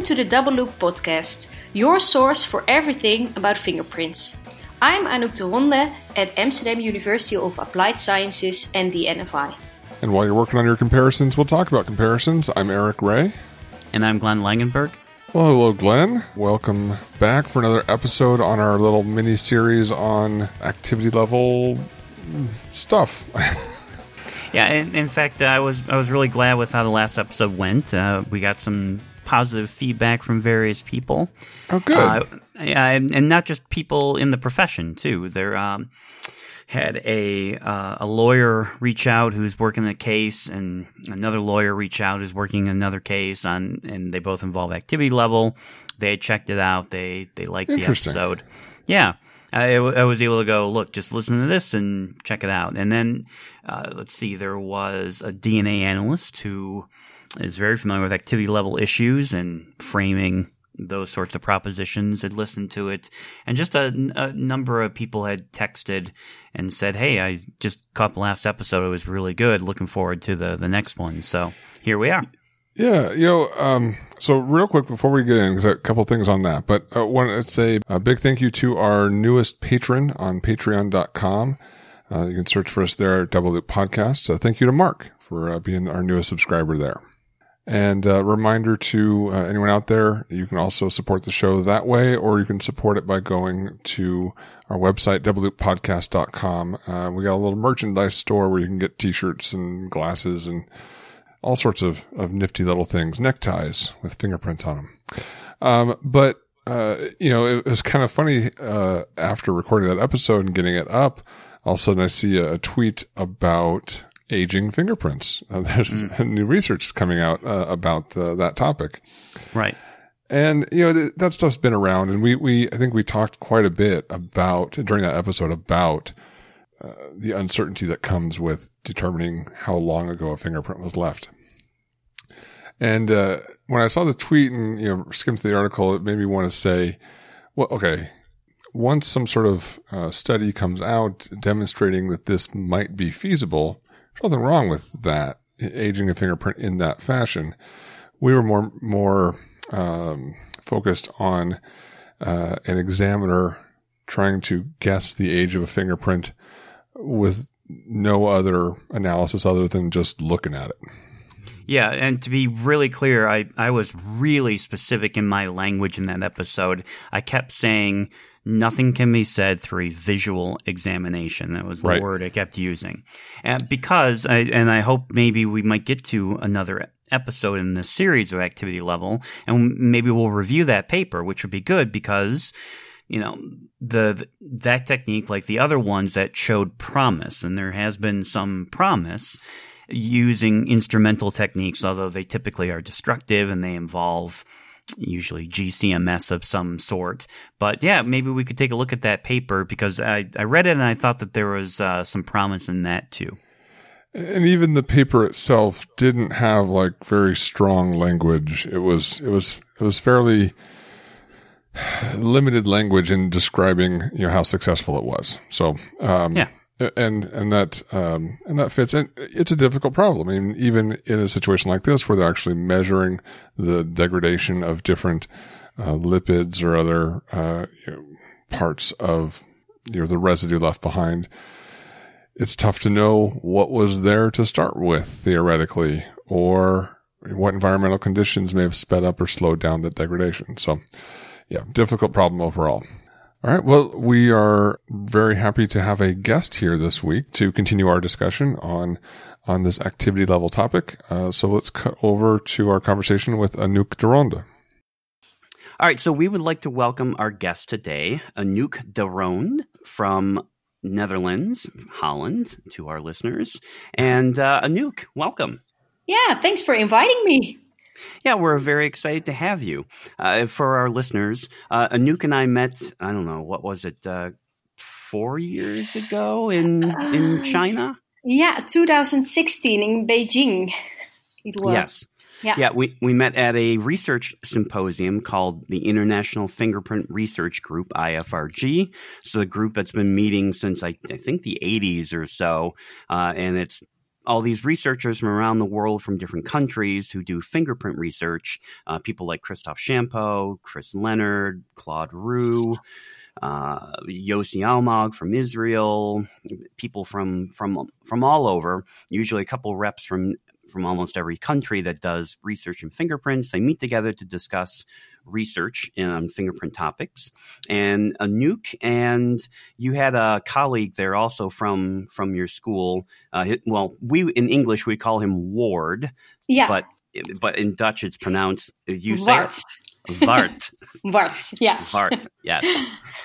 Welcome to the Double Loop podcast, your source for everything about fingerprints. I'm Anouk de Ronde at Amsterdam University of Applied Sciences and the NFI. And while you're working on your comparisons, we'll talk about comparisons. I'm Eric Ray. And I'm Glenn Langenberg. Well, hello, Glenn. Welcome back for another episode on our little mini series on activity level stuff. yeah, in, in fact, I was I was really glad with how the last episode went. Uh, we got some positive feedback from various people. Oh, good. Uh, yeah, and, and, not just people in the profession too. There um, had a uh, a lawyer reach out who's working a case, and another lawyer reach out who's working another case on, and they both involve activity level. They checked it out. They they liked the episode. Yeah. I, I, was able to go look, just listen to this and check it out. And then, uh, let's see, there was a DNA analyst who is very familiar with activity level issues and framing those sorts of propositions. Had listened to it and just a, a, number of people had texted and said hey i just caught the last episode. It was really good. Looking forward to the, the next one. So here we are. Yeah you know um, so real quick before we get in a couple things on that but i want to say a big thank you to our newest patron on patreon.com uh, you can search for us there double loop podcast. So thank you to mark for uh, being our newest subscriber there and a reminder to uh, anyone out there, you can also support the show that way, or you can support it by going to our website, doubleloop.podcast.com. Uh, we got a little merchandise store where you can get t-shirts and glasses and all sorts of, of nifty little things, neckties with fingerprints on them. Um, but, uh, you know, it, was kind of funny, uh, after recording that episode and getting it up, all of a sudden I see a tweet about aging fingerprints. Uh, there's mm. new research coming out uh, about uh, that topic. Right. And you know th- that stuff's been around, and we we I think we talked quite a bit about during that episode about uh, the uncertainty that comes with determining how long ago a fingerprint was left. And uh, when I saw the tweet and you know skimmed the article, it made me want to say, well, okay, once some sort of uh, study comes out demonstrating that this might be feasible, there's nothing wrong with that, aging a fingerprint in that fashion. We were more, more, um, focused on, uh, an examiner trying to guess the age of a fingerprint with no other analysis other than just looking at it. Yeah, and to be really clear, I, I was really specific in my language in that episode. I kept saying nothing can be said through a visual examination. That was the right. word I kept using. And because, I, and I hope maybe we might get to another episode in this series of activity level, and maybe we'll review that paper, which would be good because you know the, that technique like the other ones that showed promise and there has been some promise using instrumental techniques although they typically are destructive and they involve usually GCMS of some sort. But yeah, maybe we could take a look at that paper because I, I read it and I thought that there was uh, some promise in that too. And even the paper itself didn't have like very strong language. It was, it was, it was fairly limited language in describing, you know, how successful it was. So, um, yeah and and that um, and that fits. And it's a difficult problem. I mean, even in a situation like this, where they're actually measuring the degradation of different uh, lipids or other uh, you know, parts of you know the residue left behind, it's tough to know what was there to start with theoretically, or what environmental conditions may have sped up or slowed down the degradation. So, yeah, difficult problem overall. All right. Well, we are very happy to have a guest here this week to continue our discussion on on this activity level topic. Uh, so let's cut over to our conversation with Anouk de Ronde. All right. So we would like to welcome our guest today, Anouk de Ronde from Netherlands, Holland, to our listeners. And uh, Anouk, welcome. Yeah. Thanks for inviting me. Yeah, we're very excited to have you. Uh, for our listeners, uh, Anouk and I met, I don't know, what was it, uh, four years ago in, in uh, China? Yeah, 2016 in Beijing. It was. Yes. Yeah. yeah, we, we met at a research symposium called the International Fingerprint Research Group, IFRG. So the group that's been meeting since I, I think the 80s or so, uh, and it's all these researchers from around the world, from different countries, who do fingerprint research. Uh, people like Christophe Champod, Chris Lennard, Claude Roux, uh, Yossi Almog from Israel, people from from from all over. Usually, a couple reps from from almost every country that does research in fingerprints. They meet together to discuss research on fingerprint topics. And Anouk, and you had a colleague there also from from your school. Uh, well, we in English we call him Ward. Yeah. But but in Dutch it's pronounced. You say Wart. Vart. Wart. Yeah. Vart. Yes.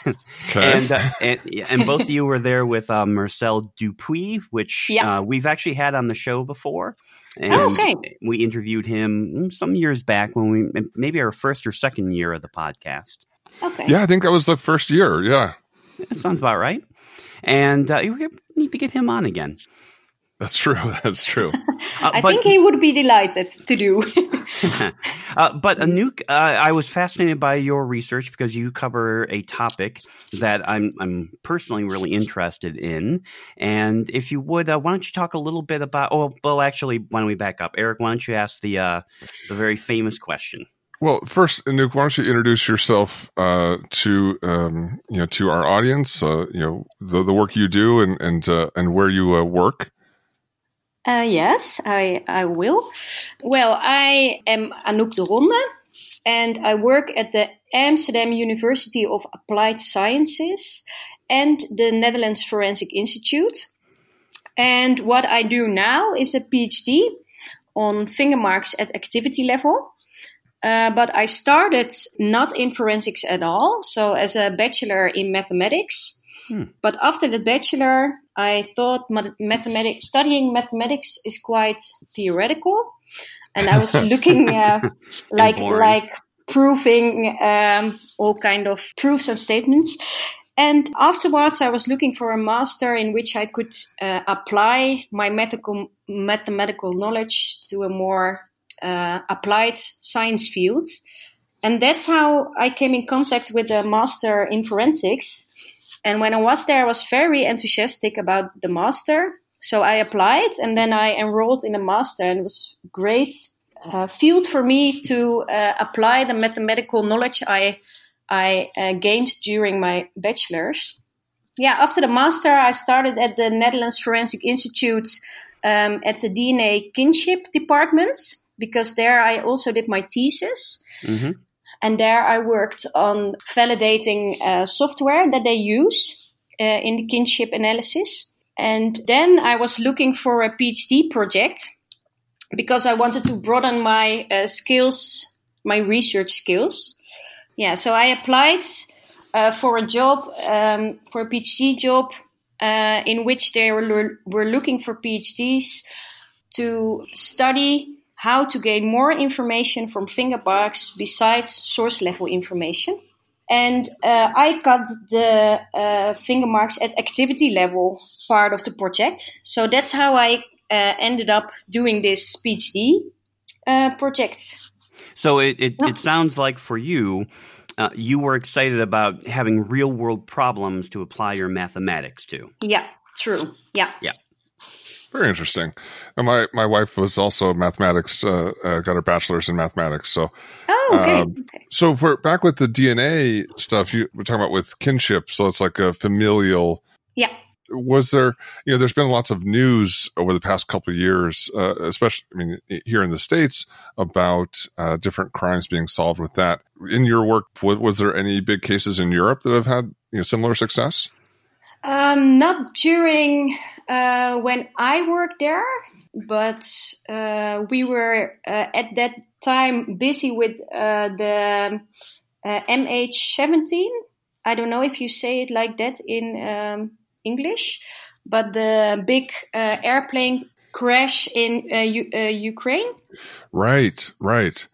Okay. And, uh, and and both of you were there with uh, Marcel Dupuis, which Yeah. uh, we've actually had on the show before. And Oh, okay. we interviewed him mm, some years back when we maybe our first or second year of the podcast. Okay. yeah, I think that was the first year. Yeah, That sounds about right. And uh, we need to get him on again. that's true. That's true. Uh, I but- think he would be delighted to do. uh, but Anouk, uh, I was fascinated by your research because you cover a topic that I'm I'm personally really interested in. And if you would, uh, why don't you talk a little bit about? Oh, well, actually, why don't we back up, Eric? Why don't you ask the uh, the very famous question? Well, first, Anouk, why don't you introduce yourself uh, to um, you know to our audience? Uh, you know the the work you do and and uh, and where you uh, work. Uh, yes, I, I will. Well, I am Anouk de Ronde and I work at the Amsterdam University of Applied Sciences and the Netherlands Forensic Institute. And what I do now is a PhD on finger marks at activity level. Uh, but I started not in forensics at all, so as a bachelor in mathematics. But after the bachelor, I thought mathematics, studying mathematics is quite theoretical, and I was looking uh, like like proving um, all kind of proofs and statements. And afterwards, I was looking for a master in which I could uh, apply my mathematical mathematical knowledge to a more uh, applied science field. And that's how I came in contact with a master in forensics. And when I was there, I was very enthusiastic about the master. So I applied and then I enrolled in the master and it was great uh, field for me to uh, apply the mathematical knowledge I, I uh, gained during my bachelor's. Yeah, after the master, I started at the Netherlands Forensic Institute um, at the DNA kinship department because there I also did my thesis. hmm And there I worked on validating uh, software that they use uh, in the kinship analysis. And then I was looking for a PhD project because I wanted to broaden my uh, skills, my research skills. Yeah, so I applied uh, for a job, um, for a PhD job, uh, in which they were, were looking for PhDs to study how to gain more information from finger besides source level information. And uh, I cut the uh, finger marks at activity level part of the project. So that's how I uh, ended up doing this PhD uh, project. So it it, Yeah. it sounds like for you. Uh, you were excited about having real world problems to apply your mathematics to. Yeah, true. Yeah. Yeah. Very interesting. And my my wife was also mathematics. Uh, uh, got her bachelor's in mathematics. So Oh, okay. Um, okay. so for back with the DNA stuff, you were talking about with kinship. So it's like a familial. Yeah. Was there, you know, there's been lots of news over the past couple of years, uh, especially, I mean, here in the States about uh, different crimes being solved with that. In your work, was, was there any big cases in Europe that have had, you know, similar success? Um, not during uh, when I worked there, but uh, we were uh, at that time busy with uh, the uh, MH17. I don't know if you say it like that in um, English, but the big uh, airplane crash in uh, U- Ukraine. Right, right.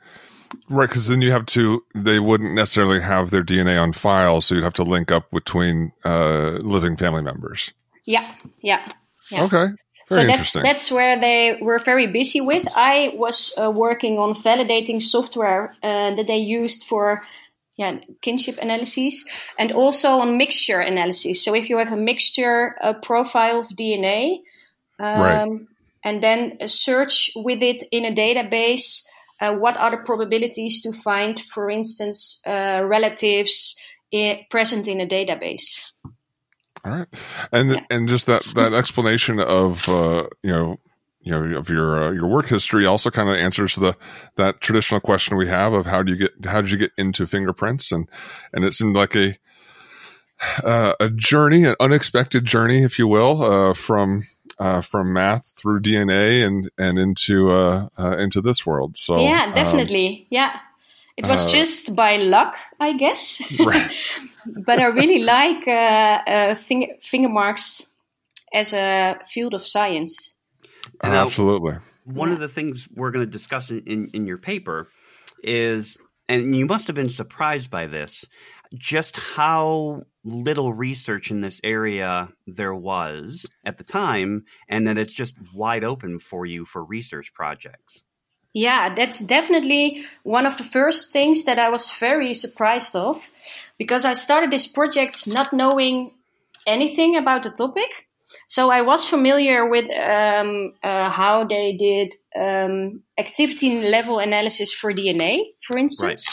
Right, because then you have to, they wouldn't necessarily have their DNA on file, so you'd have to link up between uh, living family members. Yeah, yeah. Yeah. Okay. Very so that's that's where they were very busy with. I was uh, working on validating software uh, that they used for yeah kinship analysis and also on mixture analysis. So if you have a mixture uh, profile of DNA, um, Right. and then search with it in a database. Uh, what are the probabilities to find, for instance, uh, relatives in, present in a database? All right, and yeah. and just that that explanation of uh, you know you know of your uh, your work history also kind of answers the that traditional question we have of how do you get how did you get into fingerprints? And and it seemed like a uh, a journey an unexpected journey if you will uh, from uh, from math through DNA and and into uh, uh, into this world. So yeah definitely. Um, yeah. It was just by luck I guess. Right. but I really like uh, finger, finger marks as a field of science now, Absolutely. One yeah. of the things we're going to discuss in, in, in your paper is, and you must have been surprised by this, just how little research in this area there was at the time, and that it's just wide open for you for research projects. Yeah, that's definitely one of the first things that I was very surprised of because I started this project not knowing anything about the topic. So I was familiar with um, uh, how they did um, activity level analysis for DNA, for instance.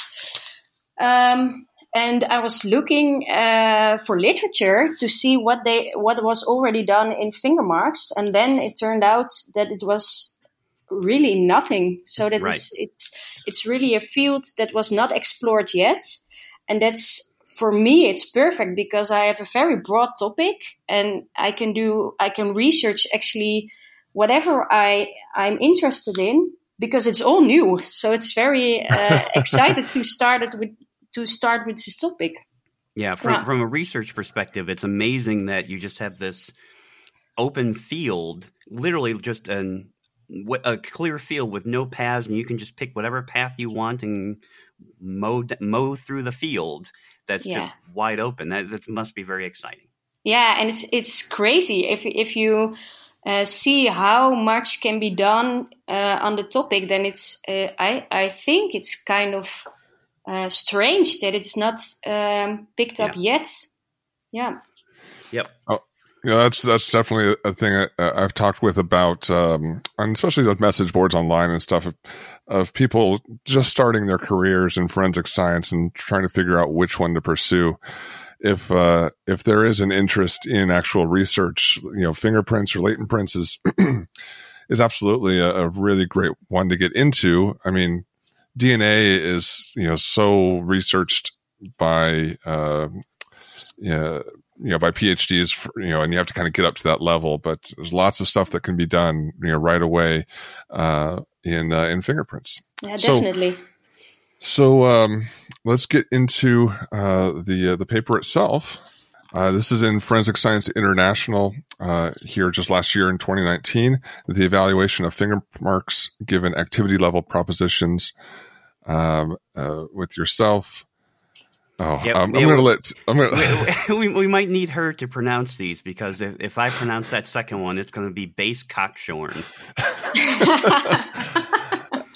Right. Um, and I was looking uh, for literature to see what they what was already done in finger marks, and then it turned out that it was really nothing. So that right. is, it's it's really a field that was not explored yet, and that's for me it's perfect because I have a very broad topic and I can do I can research actually whatever I I'm interested in because it's all new. So it's very uh, excited to start it with to start with this topic. Yeah, from yeah. from a research perspective, it's amazing that you just have this open field, literally just an a clear field with no paths, and you can just pick whatever path you want and mow mow through the field that's yeah. just wide open. That, that must be very exciting. Yeah, and it's it's crazy if if you uh, see how much can be done uh, on the topic. Then it's uh, I I think it's kind of uh, strange that it's not um, picked up yeah. yet. Yeah. Yep. Oh. Yeah, that's that's definitely a thing I, have talked with about, um, and especially those message boards online and stuff of people just starting their careers in forensic science and trying to figure out which one to pursue. If uh, if there is an interest in actual research, you know, fingerprints or latent prints is is absolutely a, a really great one to get into. I mean, DNA is you know so researched by uh, yeah, you know by PhDs, you know, and you have to kind of get up to that level. But there's lots of stuff that can be done, you know, right away uh, in uh, in fingerprints. Yeah, definitely. So, so um, let's get into uh, the uh, the paper itself. Uh, this is in Forensic Science International uh, here just last year in 2019. The evaluation of finger marks given activity level propositions um, uh, with yourself. Oh, yep. um, I'm going to let. I'm gonna... we, we, we, might need her to pronounce these because if, if I pronounce that second one, it's going to be base cockshorn.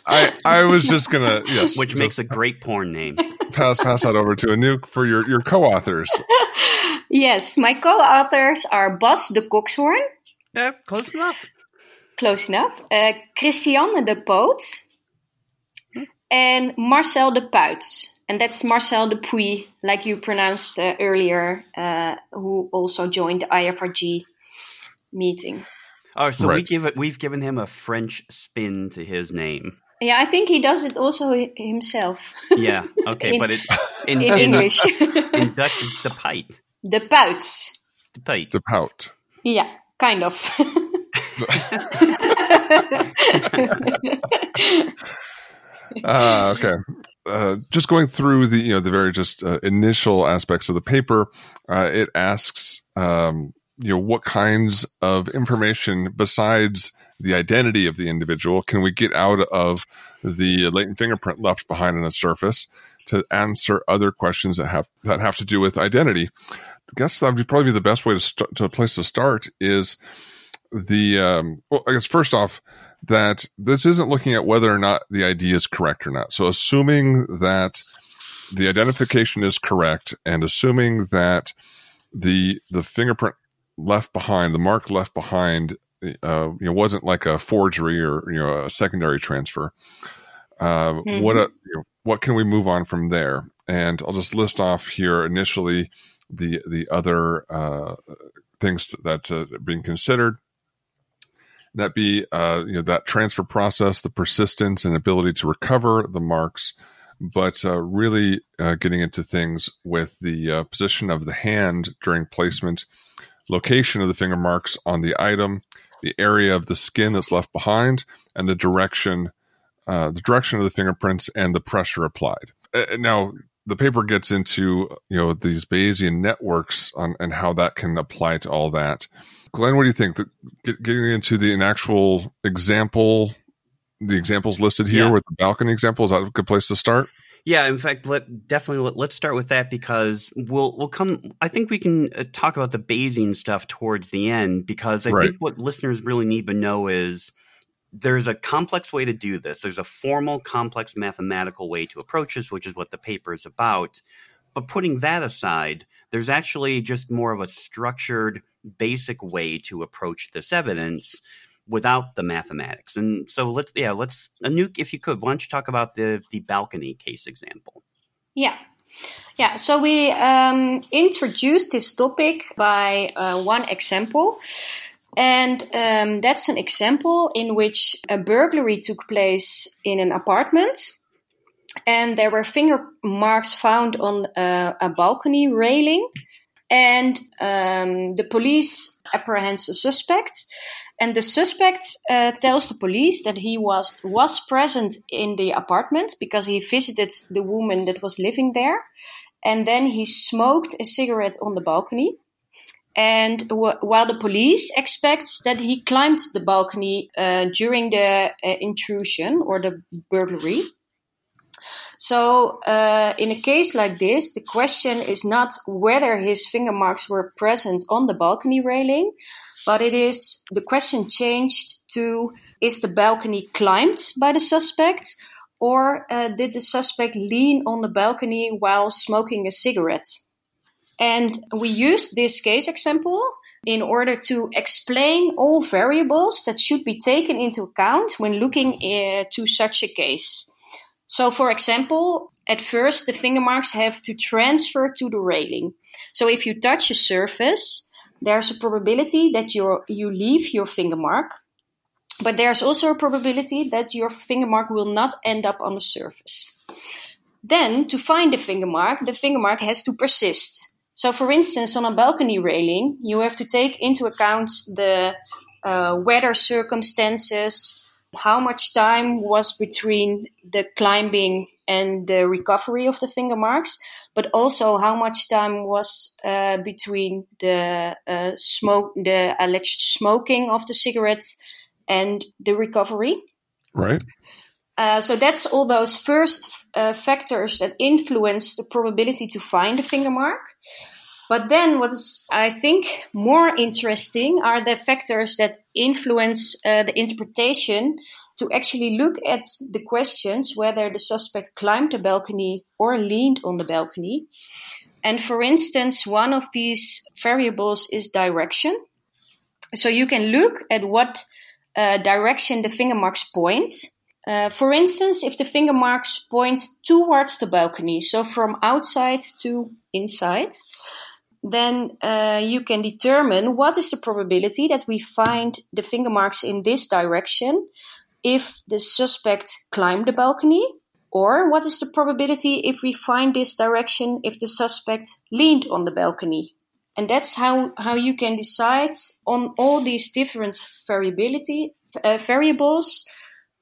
I I was just gonna yes, which makes a great porn name. Pass pass that over to Anouk for your your co-authors. yes, my co-authors are Bas de Kokshoorn. Yeah, close enough. Close enough. Uh, Christiane de Poot and Marcel de Puit. And that's Marcel de Puy, like you pronounced uh, earlier, uh, who also joined the IFRG meeting. Oh, so right. we give it. We've given him a French spin to his name. Yeah, I think he does it also himself. Yeah. Okay, in, but it in, in English in Dutch it's the pite. The pout. The pite. The pout. Yeah, kind of. uh, okay. Uh, just going through the you know the very just uh, initial aspects of the paper, uh, it asks um, you know what kinds of information besides the identity of the individual can we get out of the latent fingerprint left behind on a surface to answer other questions that have that have to do with identity? I guess that would probably be the best way to start to place to start is the um, well i guess first off that this isn't looking at whether or not the idea is correct or not so assuming that the identification is correct and assuming that the the fingerprint left behind, the mark left behind uh, you know wasn't like a forgery or you know a secondary transfer. Uh, mm-hmm. What a, you know, what can we move on from there? And I'll just list off here initially the the other uh, things that uh, are being considered. That be uh, you know that transfer process, the persistence and ability to recover the marks, but uh, really uh, getting into things with the uh, position of the hand during placement, location of the finger marks on the item, the area of the skin that's left behind, and the direction, uh, the direction of the fingerprints and the pressure applied. Now, the paper gets into you know these Bayesian networks on, and how that can apply to all that. Glenn, what do you think? The, get, getting into the an actual example the examples listed here yeah. with the balcony example is that a good place to start yeah in fact let definitely let, us start with that because we'll we'll come i think we can uh, talk about the bayesian stuff towards the end because i right. think what listeners really need to know is there's a complex way to do this there's a formal complex mathematical way to approach this which is what the paper is about but putting that aside there's actually just more of a structured basic way to approach this evidence without the mathematics. And so let's yeah, let's Anouk, if you could, why don't you talk about the the balcony case example? Yeah. Yeah, so we um, introduced this topic by uh, one example. And um, that's an example in which a burglary took place in an apartment. And there were finger marks found on uh, a balcony railing. And um, the police apprehends a suspect. And the suspect uh, tells the police that he was was present in the apartment because he visited the woman that was living there, and then he smoked a cigarette on the balcony. And w- while the police expects that he climbed the balcony uh, during the uh, intrusion or the burglary. So, uh, in a case like this, the question is not whether his finger marks were present on the balcony railing, but it is the question changed to is the balcony climbed by the suspect or uh, did the suspect lean on the balcony while smoking a cigarette? And we used this case example in order to explain all variables that should be taken into account when looking uh, to such a case. So, for example, at first the finger marks have to transfer to the railing. So, if you touch a surface, there's a probability that you you leave your finger mark, but there's also a probability that your finger mark will not end up on the surface. Then, to find the finger mark, the finger mark has to persist. So, for instance, on a balcony railing, you have to take into account the uh, weather circumstances, how much time was between the climbing and the recovery of the finger marks, but also how much time was uh, between the uh, smoke, the alleged smoking of the cigarettes, and the recovery. Right. Uh, so that's all those first uh, factors that influence the probability to find a finger mark. But then, what is I think more interesting are the factors that influence uh, the interpretation to actually look at the questions whether the suspect climbed the balcony or leaned on the balcony. And for instance, one of these variables is direction. So you can look at what uh, direction the finger marks point. Uh, for instance, if the finger marks point towards the balcony, so from outside to inside, then uh, you can determine what is the probability that we find the finger marks in this direction if the suspect climbed the balcony? Or what is the probability if we find this direction if the suspect leaned on the balcony? And that's how, how you can decide on all these different variability uh, variables.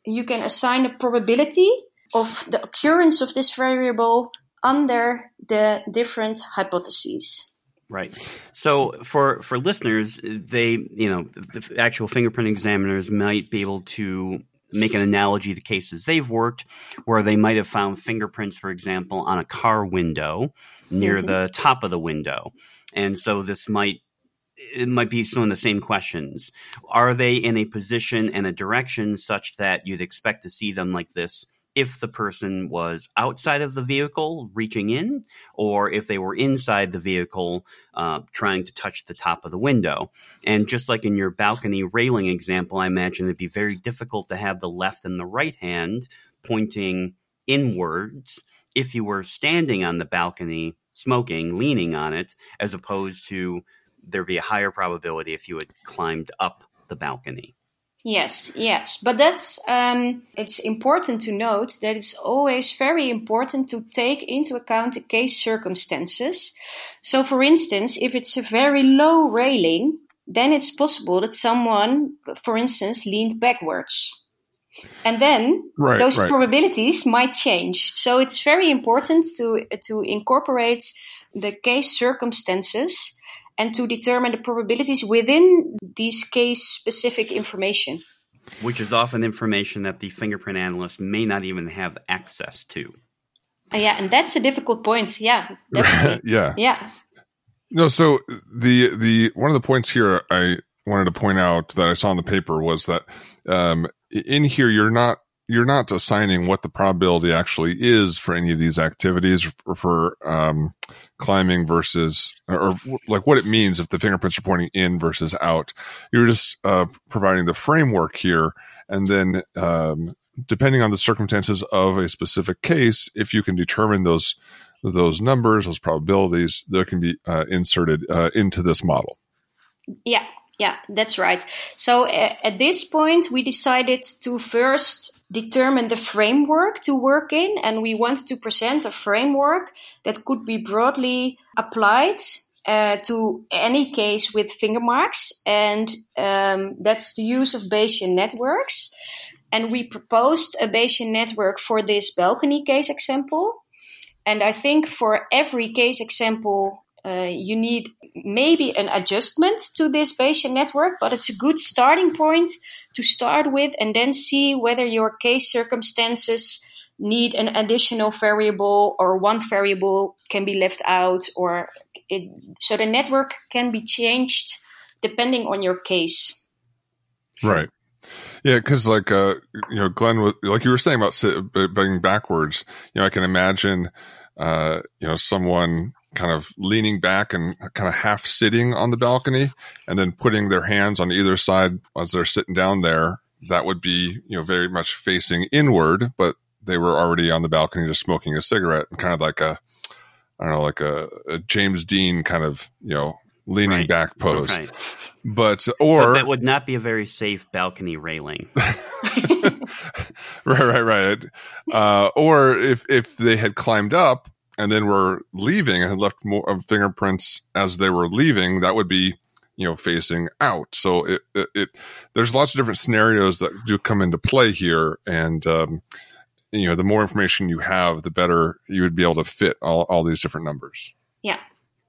You can assign a probability of the occurrence of this variable under the different hypotheses. Right. So for for listeners, they you know the actual fingerprint examiners might be able to make an analogy to cases they've worked where they might have found fingerprints, for example, on a car window near mm-hmm. the top of the window. And so this might it might be some of the same questions. Are they in a position and a direction such that you'd expect to see them like this if the person was outside of the vehicle reaching in or if they were inside the vehicle uh, trying to touch the top of the window. And just like in your balcony railing example, I imagine it'd be very difficult to have the left and the right hand pointing inwards if you were standing on the balcony smoking, leaning on it, as opposed to there'd be a higher probability if you had climbed up the balcony. Yes, yes, but that's um, it's important to note that it's always very important to take into account the case circumstances. So, for instance, if it's a very low railing, then it's possible that someone, for instance, leaned backwards, and then right, those right. probabilities might change. So, it's very important to to incorporate the case circumstances and to determine the probabilities within these case specific information. Which is often information that the fingerprint analyst may not even have access to. Uh, yeah, and that's a difficult point. Yeah, definitely. yeah. Yeah. No, so the the one of the points here I wanted to point out that I saw in the paper was that um, in here you're not you're not assigning what the probability actually is for any of these activities for, for um, climbing versus or, like what it means if the fingerprints are pointing in versus out. You're just uh, providing the framework here, and then um, depending on the circumstances of a specific case, if you can determine those those numbers, those probabilities, they can be uh, inserted uh, into this model. Yeah, yeah, that's right. So at this point, we decided to first determine the framework to work in, and we wanted to present a framework that could be broadly applied uh, to any case with finger marks, and um, that's the use of Bayesian networks. And we proposed a Bayesian network for this balcony case example. And I think for every case example uh, you need maybe an adjustment to this Bayesian network, but it's a good starting point to start with and then see whether your case circumstances need an additional variable or one variable can be left out or it, so the network can be changed depending on your case. Right. Yeah, because like uh, you know, Glenn, like you were saying about sit, being backwards. You know, I can imagine, uh, you know, someone kind of leaning back and kind of half sitting on the balcony and then putting their hands on either side as they're sitting down there that would be you know very much facing inward but they were already on the balcony just smoking a cigarette and kind of like a i don't know like a, a james dean kind of you know leaning right. back pose right. but or but that would not be a very safe balcony railing right right right uh, or if if they had climbed up and then were leaving and had left more of fingerprints as they were leaving, that would be you know facing out. So it, it, it there's lots of different scenarios that do come into play here, and um, you know the more information you have, the better you would be able to fit all, all these different numbers. Yeah,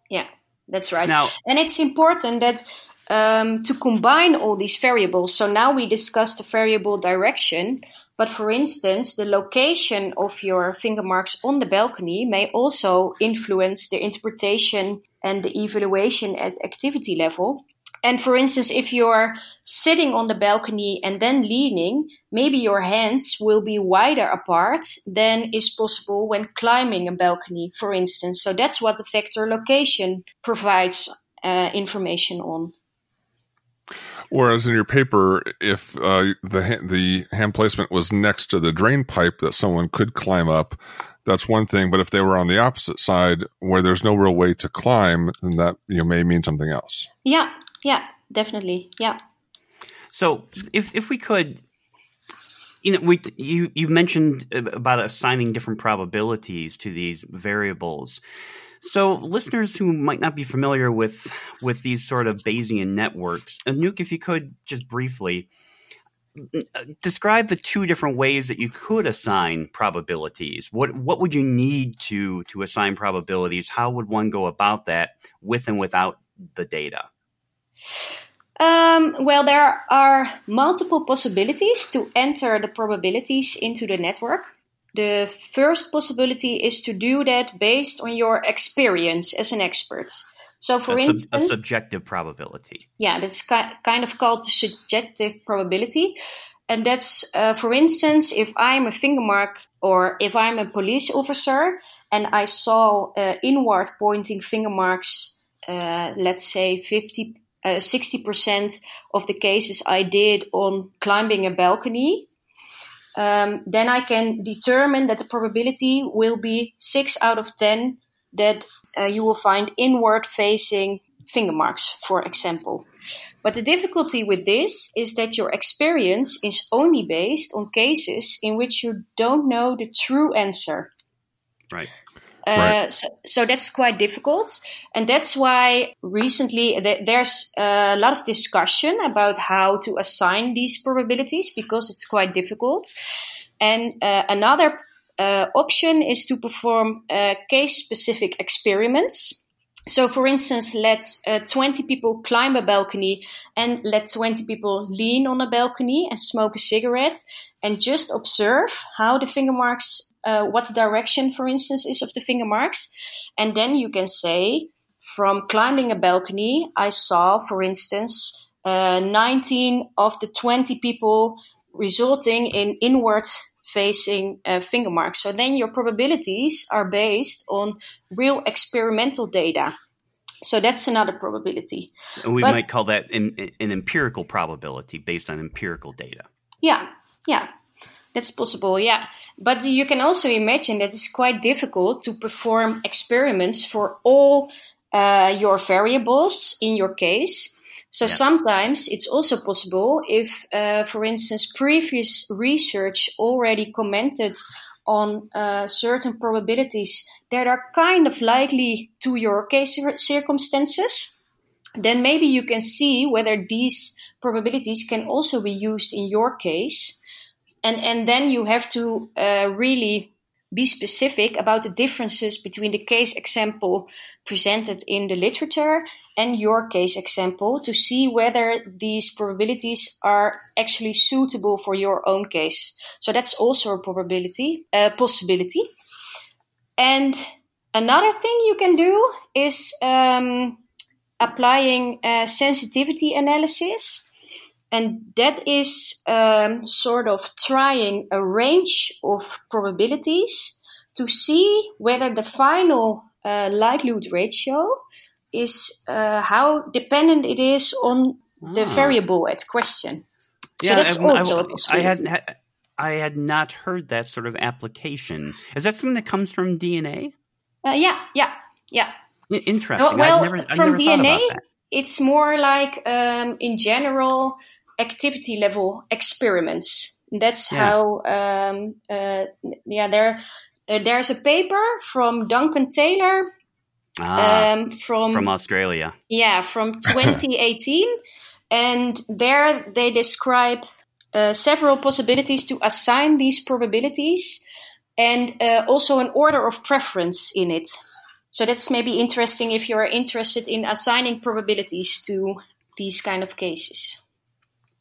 yeah, that's right. Now, and it's important that um, to combine all these variables. So now we discussed the variable direction, but for instance, the location of your finger marks on the balcony may also influence the interpretation and the evaluation at activity level. And for instance, if you're sitting on the balcony and then leaning, maybe your hands will be wider apart than is possible when climbing a balcony, for instance. So that's what the vector location provides uh, information on. Whereas in your paper, if uh, the the hand placement was next to the drain pipe that someone could climb up, that's one thing. But if they were on the opposite side where there's no real way to climb, then that you know may mean something else. Yeah, yeah, definitely, yeah. So if if we could you know, we you you mentioned about assigning different probabilities to these variables. So, listeners who might not be familiar with with these sort of Bayesian networks, Anouk, if you could just briefly describe the two different ways that you could assign probabilities. What what would you need to to assign probabilities? How would one go about that with and without the data? Um, well, there are multiple possibilities to enter the probabilities into the network. The first possibility is to do that based on your experience as an expert. So, for a instance, a subjective probability. Yeah, that's ki- kind of called the subjective probability. And that's, uh, for instance, if I'm a finger mark or if I'm a police officer and I saw uh, inward pointing finger marks, uh, let's say 50, 60% uh, of the cases I did on climbing a balcony, um, then I can determine that the probability will be 6 out of 10 that uh, you will find inward facing finger marks, for example. But the difficulty with this is that your experience is only based on cases in which you don't know the true answer. Right. Uh, so, so, that's quite difficult. And that's why recently th- there's a lot of discussion about how to assign these probabilities because it's quite difficult. And uh, another uh, option is to perform uh, case specific experiments. So, for instance, let uh, 20 people climb a balcony and let 20 people lean on a balcony and smoke a cigarette and just observe how the finger marks, uh, what the direction, for instance, is of the finger marks. And then you can say, from climbing a balcony, I saw, for instance, uh, 19 of the 20 people resulting in inward facing uh, finger marks. So then your probabilities are based on real experimental data. So that's another probability. So we but, might call that an, an empirical probability based on empirical data. Yeah, yeah, that's possible. Yeah, but you can also imagine that it's quite difficult to perform experiments for all uh, your variables in your case. So yes. sometimes it's also possible if, uh, for instance, previous research already commented on uh, certain probabilities that are kind of likely to your case circumstances, then maybe you can see whether these probabilities can also be used in your case. And, and then you have to uh, really be specific about the differences between the case example presented in the literature and your case example to see whether these probabilities are actually suitable for your own case. So that's also a probability, a possibility. And another thing you can do is um, applying sensitivity analysis. And that is um, sort of trying a range of probabilities to see whether the final uh, likelihood ratio is uh, how dependent it is on the ah. variable at question. So yeah, that's I, also I, I had I had not heard that sort of application. Is that something that comes from DNA? Uh, yeah, yeah, yeah. Interesting. Well, never, from DNA, it's more like um, in general activity level experiments. That's yeah. how. Um, uh, yeah, there. Uh, there's a paper from Duncan Taylor Ah, um, from from Australia. Yeah, from 2018, and there they describe uh, several possibilities to assign these probabilities, and uh, also an order of preference in it. So that's maybe interesting if you are interested in assigning probabilities to these kind of cases.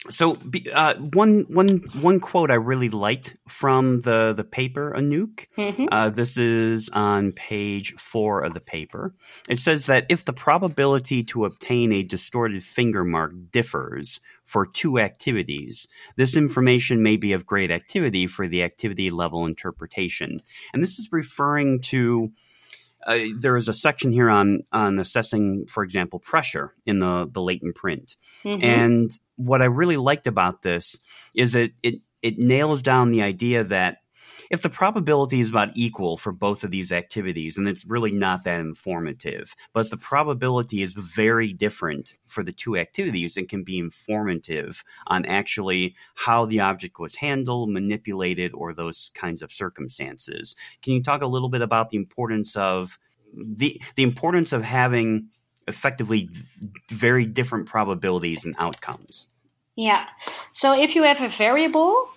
So uh, one one one quote I really liked from the the paper Anouk. Mm-hmm. Uh, this is on page four of the paper. It says that if the probability to obtain a distorted finger mark differs for two activities, this information may be of great activity for the activity level interpretation. And this is referring to uh, there is a section here on on assessing, for example, pressure in the the latent print. Mm-hmm. And what I really liked about this is that it it nails down the idea that if the probability is about equal for both of these activities, and it's really not that informative, but the probability is very different for the two activities and can be informative on actually how the object was handled, manipulated, or those kinds of circumstances. Can you talk a little bit about the importance of the the importance of having effectively very different probabilities and outcomes? Yeah. So if you have a variable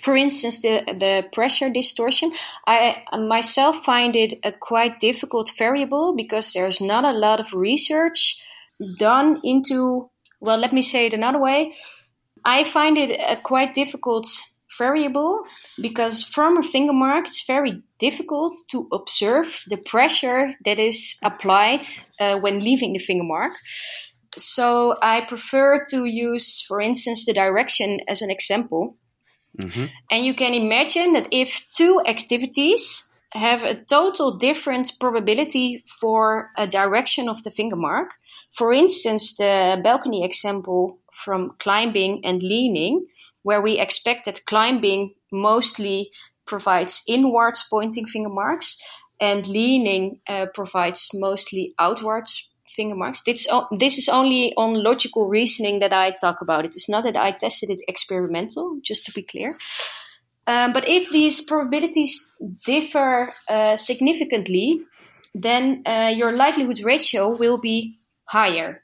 for instance, the, the pressure distortion, I myself find it a quite difficult variable because there's not a lot of research done into, well, let me say it another way. I find it a quite difficult variable because from a finger mark, it's very difficult to observe the pressure that is applied uh, when leaving the finger mark. So I prefer to use, for instance, the direction as an example Mm-hmm. And you can imagine that if two activities have a total different probability for a direction of the finger mark, for instance, the balcony example from climbing and leaning, where we expect that climbing mostly provides inwards pointing finger marks and leaning uh, provides mostly outwards finger marks. This, this is only on logical reasoning that I talk about it. It's not that I tested it experimental, just to be clear. Um, but if these probabilities differ uh, significantly, then uh, your likelihood ratio will be higher.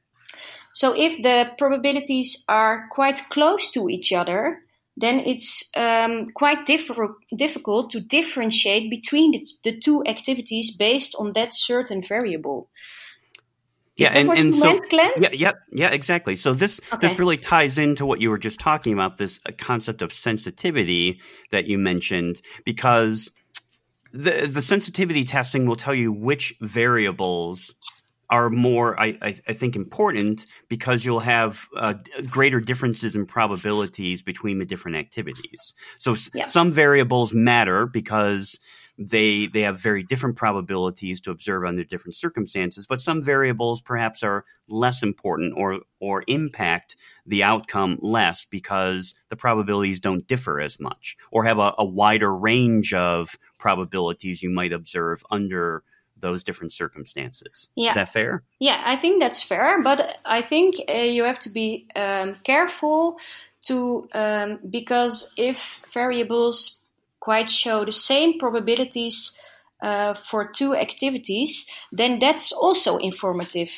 So if the probabilities are quite close to each other, then it's um, quite diff- difficult to differentiate between the, the, two activities based on that certain variable. Yeah, and, and so meant, yeah, yeah, yeah, exactly. So this okay. this really ties into what you were just talking about this uh, concept of sensitivity that you mentioned because the the sensitivity testing will tell you which variables are more, I, I, I, think, important because you'll have uh, greater differences in probabilities between the different activities. So yeah. some variables matter because they they have very different probabilities to observe under different circumstances, but some variables perhaps are less important or or impact the outcome less because the probabilities don't differ as much or have a, a wider range of probabilities you might observe under those different circumstances. Yeah. Is that fair? Yeah, I think that's fair, but I think uh, you have to be um, careful to um, because if variables quite show the same probabilities uh, for two activities, then that's also informative.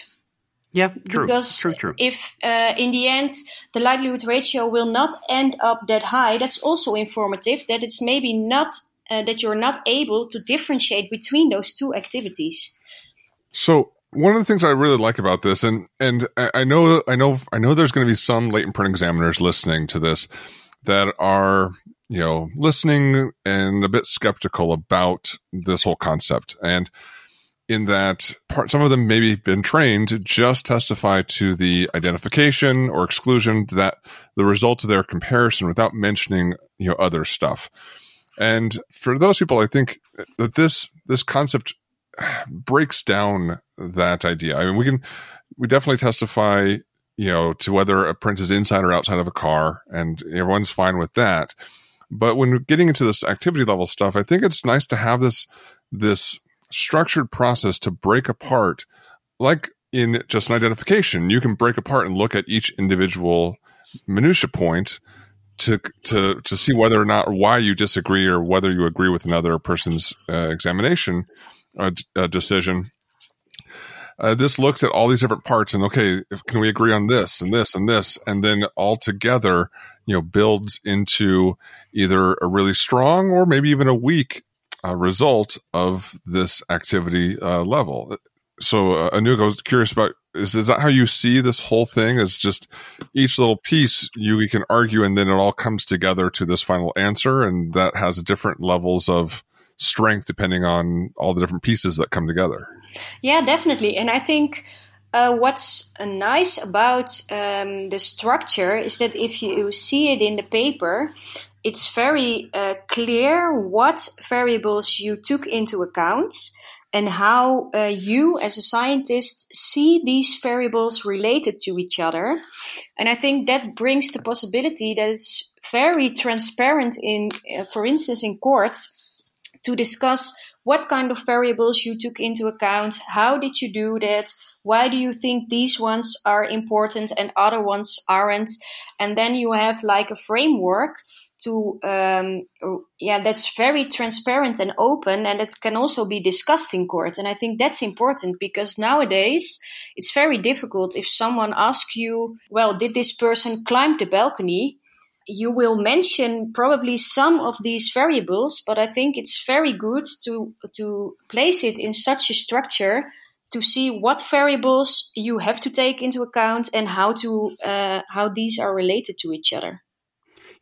Yeah, true. Because true, true. if uh, in the end the likelihood ratio will not end up that high, that's also informative that it's maybe not uh, that you're not able to differentiate between those two activities. So one of the things I really like about this, and and I know I know I know there's going to be some latent print examiners listening to this that are you know listening and a bit skeptical about this whole concept and in that part, some of them maybe been trained to just testify to the identification or exclusion that the result of their comparison without mentioning you know other stuff and for those people, I think that this this concept breaks down that idea. I mean, we can we definitely testify, you know, to whether a print is inside or outside of a car, and everyone's fine with that. But when getting into this activity level stuff, I think it's nice to have this this structured process to break apart, like in just an identification. You can break apart and look at each individual minutia point to to to see whether or not why you disagree or whether you agree with another person's uh, examination uh, uh, decision. Uh, this looks at all these different parts and okay, if, can we agree on this and this and this, and then all together, you know, builds into either a really strong or maybe even a weak uh, result of this activity uh, level. So, uh, Anouk, I was curious about is is that how you see this whole thing? Is just each little piece you, you can argue, and then it all comes together to this final answer, and that has different levels of strength depending on all the different pieces that come together. Yeah, definitely, and I think. Uh, what's uh, nice about um, the structure is that if you see it in the paper, it's very uh, clear what variables you took into account and how uh, you as a scientist see these variables related to each other. And I think that brings the possibility that it's very transparent in, for instance, in court to discuss what kind of variables you took into account, how did you do that, why do you think these ones are important and other ones aren't, and then you have like a framework to um, yeah that's very transparent and open and it can also be discussed in court. And i think that's important because nowadays it's very difficult if someone asks you well did this person climb the balcony? You will mention probably some of these variables but i think it's very good to to place it in such a structure to see what variables you have to take into account and how to uh, how these are related to each other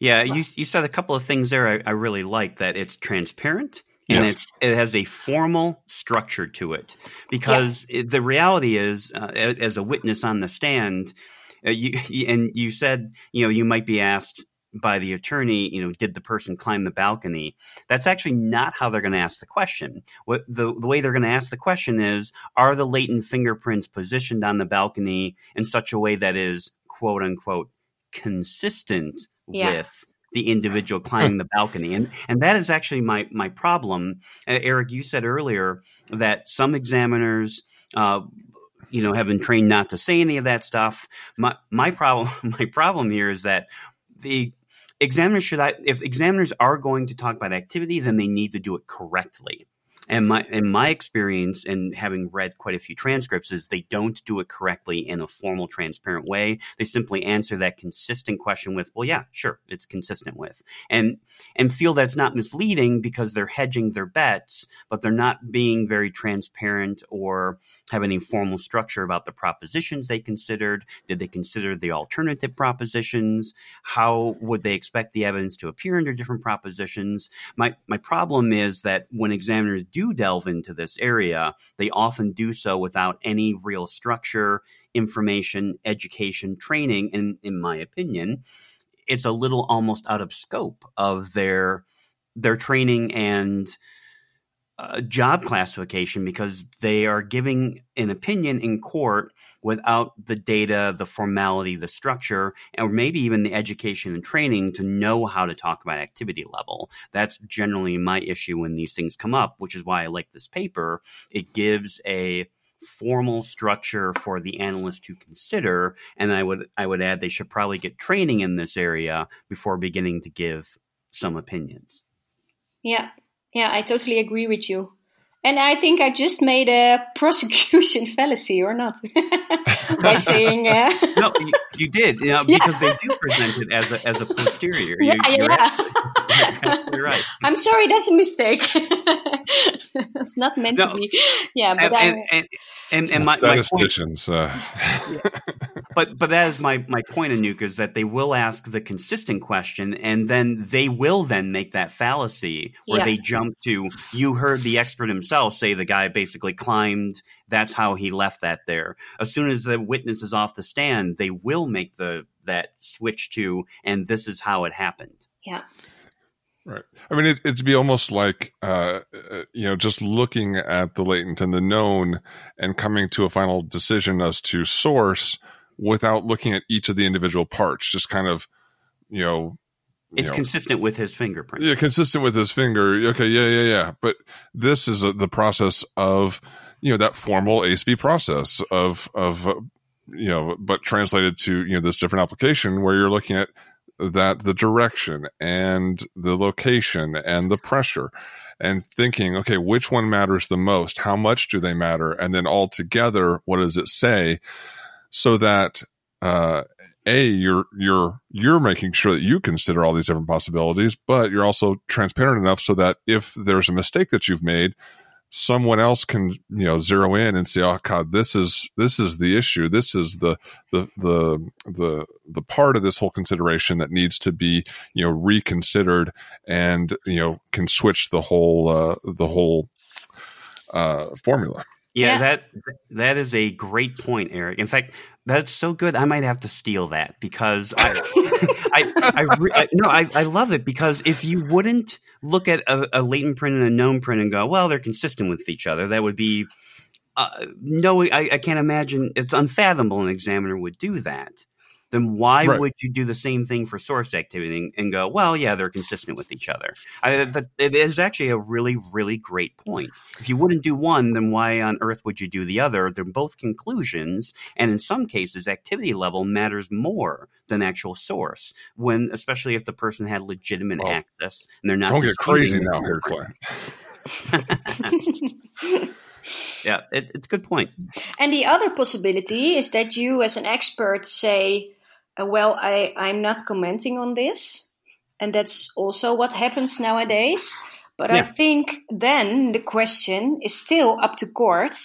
yeah, you you said a couple of things there I, I really like that it's transparent and yes. it has a formal structure to it because yeah. it, the reality is uh, as a witness on the stand uh, you and you said you know you might be asked by the attorney, you know, did the person climb the balcony? That's actually not how they're going to ask the question. What the, the way they're going to ask the question is, are the latent fingerprints positioned on the balcony in such a way that is quote unquote consistent yeah. with the individual climbing the balcony and and that is actually my my problem uh, eric you said earlier that some examiners uh, you know have been trained not to say any of that stuff my my problem my problem here is that the examiners should I, if examiners are going to talk about activity then they need to do it correctly and my in my experience and having read quite a few transcripts is they don't do it correctly in a formal, transparent way. They simply answer that consistent question with, "Well, yeah, sure, it's consistent with," and and feel that's not misleading because they're hedging their bets, but they're not being very transparent or have any formal structure about the propositions they considered. Did they consider the alternative propositions? How would they expect the evidence to appear under different propositions? My my problem is that when examiners do do delve into this area, they often do so without any real structure, information, education, training. And in my opinion, it's a little almost out of scope of their their training and uh, job classification because they are giving an opinion in court without the data, the formality, the structure, or maybe even the education and training to know how to talk about activity level. That's generally my issue when these things come up, which is why I like this paper. It gives a formal structure for the analyst to consider and i would i would add they should probably get training in this area before beginning to give some opinions yeah yeah, I totally agree with you. And I think I just made a prosecution fallacy, or not, by saying. Uh... no, you, you, did, you know, because yeah. they do present it as a as a posterior. You, yeah, yeah. You're, right. I'm sorry, that's a mistake. it's not meant no. to be. Yeah, but and and, and, and, and my, statisticians. My point, uh... But but that is my my point, Anouk, is that they will ask the consistent question, and then they will then make that fallacy where they jump to you heard the expert himself himself say the guy basically climbed. That's how he left that there. As soon as the witness is off the stand, they will make the that switch to, and this is how it happened. Yeah. Right. I mean, it, it'd be almost like, uh, uh, you know, just looking at the latent and the known and coming to a final decision as to source without looking at each of the individual parts, just kind of, you know, it's know, consistent with his fingerprint. Yeah, consistent with his finger. Okay, yeah, yeah, yeah. But this is a, the process of you know that formal ACE-V process of of uh, you know, but translated to you know this different application where you're looking at that the direction and the location and the pressure and thinking, okay, which one matters the most? How much do they matter? And then all together, what does it say? So that uh, a you're you're you're making sure that you consider all these different possibilities but you're also transparent enough so that if there's a mistake that you've made someone else can you know zero in and say oh god this is this is the issue. This is the the the the the part of this whole consideration that needs to be you know reconsidered and you know can switch the whole uh the whole uh formula yeah, yeah, that that is a great point, Eric. In fact, that's so good. I might have to steal that because I, I, I, I, no, I, I love it because if you wouldn't look at a, a, latent print and a known print and go, well, they're consistent with each other, that would be uh, no. I, I can't imagine. It's unfathomable an examiner would do that then why right. would you do the same thing for source activity and go, well, yeah, they're consistent with each other? I, that, it is actually a really, really great point. If you wouldn't do one, then why on earth would you do the other? They're both conclusions, and in some cases, activity level matters more than actual source. When, especially if the person had legitimate well, access and they're not. Don't get crazy now, here, Clay. yeah, it, it's a good point. And the other possibility is that you, as an expert, say, uh, well, I, I'm not commenting on this. And that's also what happens nowadays. But yeah. I think then the question is still up to court.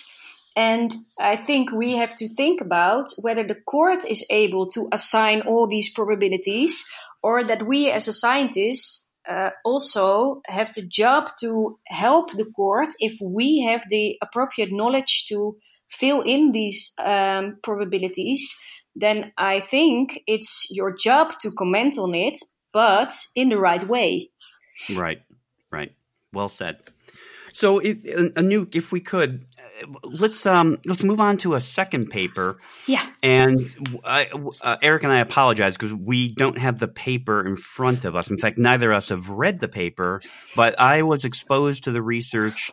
And I think we have to think about whether the court is able to assign all these probabilities or that we as a scientist uh, also have the job to help the court if we have the appropriate knowledge to fill in these um, probabilities then I think it's your job to comment on it but in the right way. Right, right. Well said. So, if, Anouk, if we could, let's um let's move on to a second paper. Yeah. And I, uh, Eric and I apologize because we don't have the paper in front of us. In fact, neither of us have read the paper. But I was exposed to the research.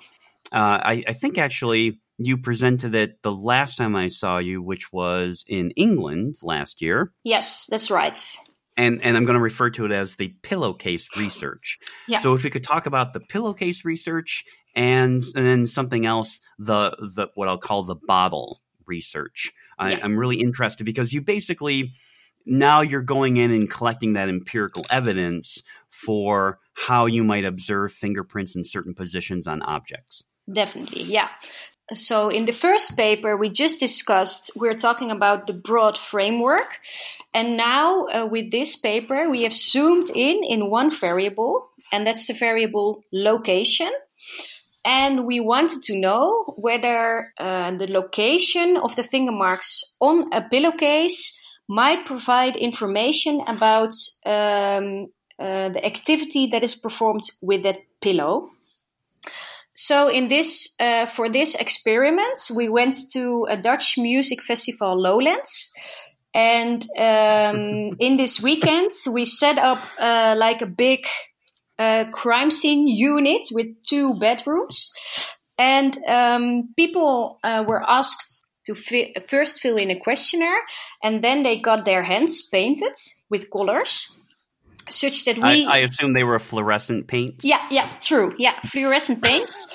Uh, I, I think actually you presented it the last time I saw you, which was in England last year. Yes, that's right. And, and I'm going to refer to it as the pillowcase research. Yeah. So if we could talk about the pillowcase research and and then something else the the what I'll call the bottle research. I, I'm really interested because you basically now you're going in and collecting that empirical evidence for how you might observe fingerprints in certain positions on objects. Definitely, yeah. So, in the first paper we just discussed, we're talking about the broad framework. And now, uh, with this paper, we have zoomed in in one variable, and that's the variable location and we wanted to know whether uh, the location of the finger marks on a pillowcase might provide information about um, uh, the activity that is performed with that pillow. So, in this, uh, for this experiment, we went to a Dutch music festival, Lowlands, and um, in this weekend we set up uh, like a big a crime scene unit with two bedrooms. And um, people uh, were asked to fi- first fill in a questionnaire, and then they got their hands painted with colors, such that we. I, I assume they were fluorescent paints. Yeah, yeah, true. Yeah, fluorescent paints.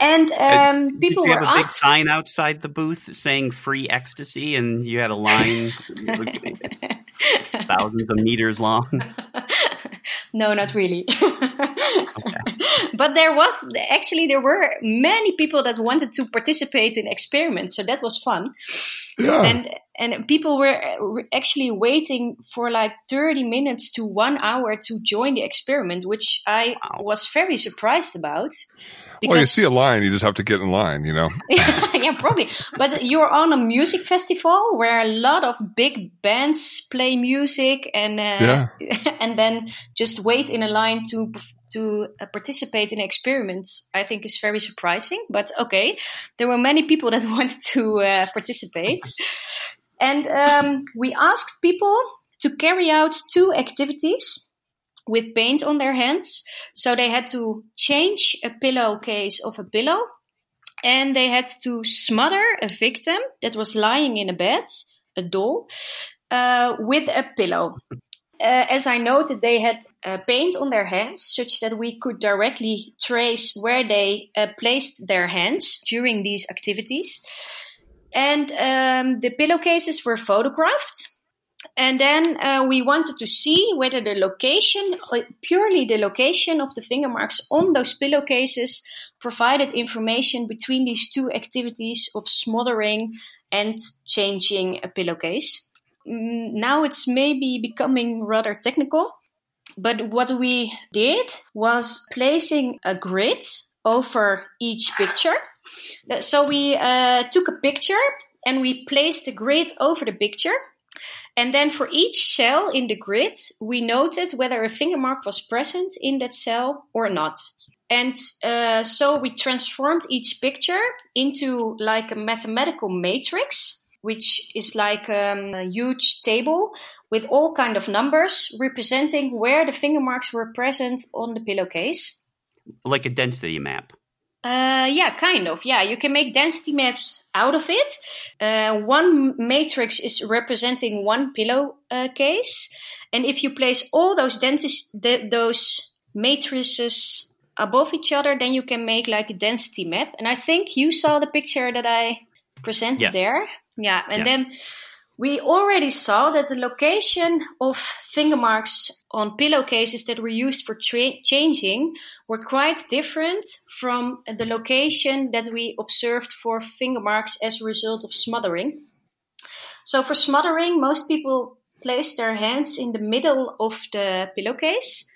And um, people Did you were have a big sign outside the booth saying "free ecstasy," and you had a line thousands of meters long. no, not really. But there was actually there were many people that wanted to participate in experiments, so that was fun. Yeah. And and people were actually waiting for like 30 minutes to 1 hour to join the experiment, which I was very surprised about. well, you see a line, you just have to get in line, you know? yeah, probably. But you're on a music festival where a lot of big bands play music, and uh, Yeah. and then just wait in a line to to uh, participate in experiments. I think is very surprising. But okay, there were many people that wanted to uh, participate, and um, we asked people to carry out two activities with paint on their hands. So they had to change a pillowcase of a pillow and they had to smother a victim that was lying in a bed, a doll, uh, with a pillow. Uh, as I noted, they had uh, paint on their hands such that we could directly trace where they uh, placed their hands during these activities. And um, the pillowcases were photographed. And then uh, we wanted to see whether the location, purely the location of the finger marks on those pillowcases, provided information between these two activities of smothering and changing a pillowcase. Mm, Now it's maybe becoming rather technical, but what we did was placing a grid over each picture. So we uh, took a picture and we placed the grid over the picture. And then for each cell in the grid, we noted whether a finger mark was present in that cell or not. And uh, so we transformed each picture into like a mathematical matrix, which is like um, a huge table with all kind of numbers representing where the finger marks were present on the pillowcase. like a density map. Uh, yeah, kind of. Yeah, you can make density maps out of it. Uh, one matrix is representing one pillow uh, case, and if you place all those densis- de- those matrices above each other, then you can make like a density map. And I think you saw the picture that I presented Yes. there. Yeah, and Yes. then we already saw that the location of finger marks on pillowcases that were used for tra- changing were quite different from the location that we observed for finger marks as a result of smothering. So, for smothering, most people place their hands in the middle of the pillowcase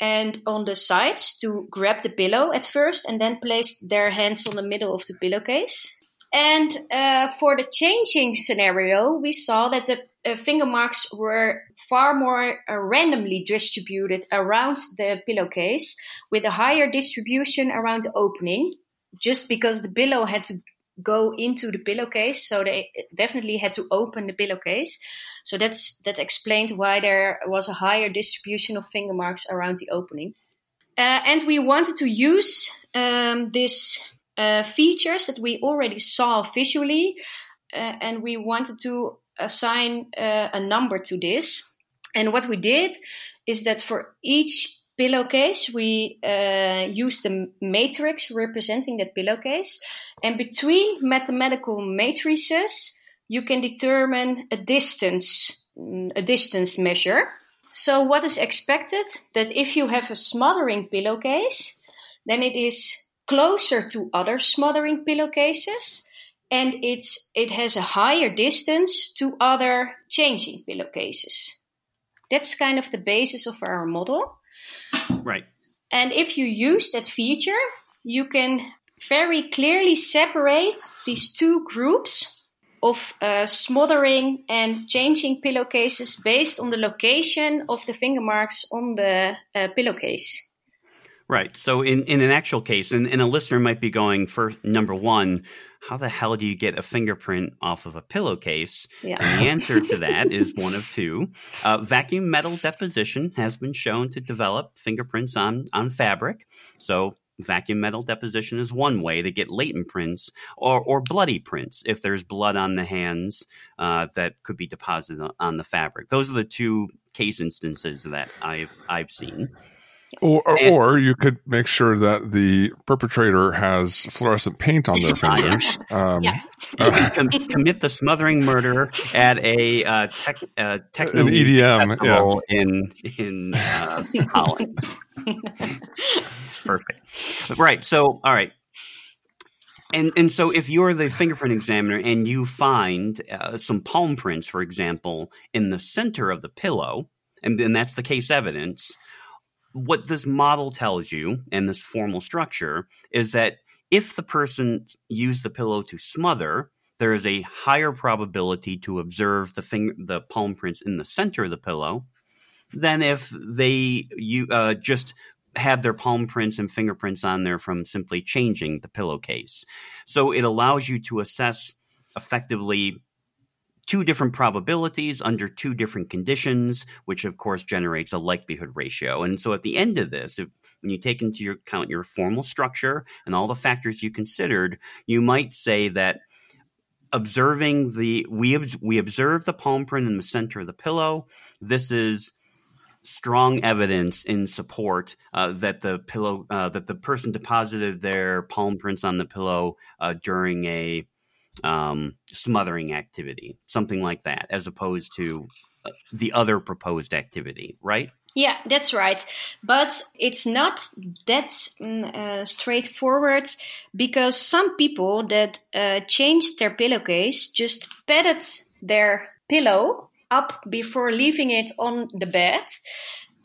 and on the sides to grab the pillow at first and then place their hands on the middle of the pillowcase. And uh, for the changing scenario, we saw that the uh, finger marks were far more uh, randomly distributed around the pillowcase with a higher distribution around the opening, just because the pillow had to go into the pillowcase. So they definitely had to open the pillowcase. So that's that explained why there was a higher distribution of finger marks around the opening. Uh, and we wanted to use um, these uh, features that we already saw visually, uh, and we wanted to assign uh, a number to this. And what we did is that for each pillowcase, we uh, used the matrix representing that pillowcase. And between mathematical matrices, you can determine a distance, a distance measure. So what is expected that if you have a smothering pillowcase, then it is closer to other smothering pillowcases and it's it has a higher distance to other changing pillowcases. That's kind of the basis of our model. Right. And if you use that feature, you can very clearly separate these two groups of uh, smothering and changing pillowcases based on the location of the finger marks on the uh, pillowcase. Right. So in, in an actual case, and, and a listener might be going for number one, how the hell do you get a fingerprint off of a pillowcase? Yeah. And the answer to that is one of two. Uh, vacuum metal deposition has been shown to develop fingerprints on, on fabric. So vacuum metal deposition is one way to get latent prints or, or bloody prints if there's blood on the hands uh, that could be deposited on the fabric. Those are the two case instances that I've I've seen. Or, and, or you could make sure that the perpetrator has fluorescent paint on their fingers. um, yeah. uh, commit the smothering murder at a uh, tech, uh, techno EDM yeah. in in uh, Holland. Perfect. Right. So, all right. And and so, if you're the fingerprint examiner and you find uh, some palm prints, for example, in the center of the pillow, and then that's the case evidence what this model tells you and this formal structure is that if the person used the pillow to smother, there is a higher probability to observe the finger, the palm prints in the center of the pillow than if they you uh, just had their palm prints and fingerprints on there from simply changing the pillowcase. So it allows you to assess effectively two different probabilities under two different conditions, which of course generates a likelihood ratio. And so at the end of this, if, when you take into your account your formal structure and all the factors you considered, you might say that observing the we we observe the palm print in the center of the pillow. This is strong evidence in support uh, that the pillow uh, that the person deposited their palm prints on the pillow uh, during a um, smothering activity, something like that, as opposed to uh, the other proposed activity, right? Yeah, that's right. But it's not that mm, uh, straightforward because some people that uh, changed their pillowcase just patted their pillow up before leaving it on the bed.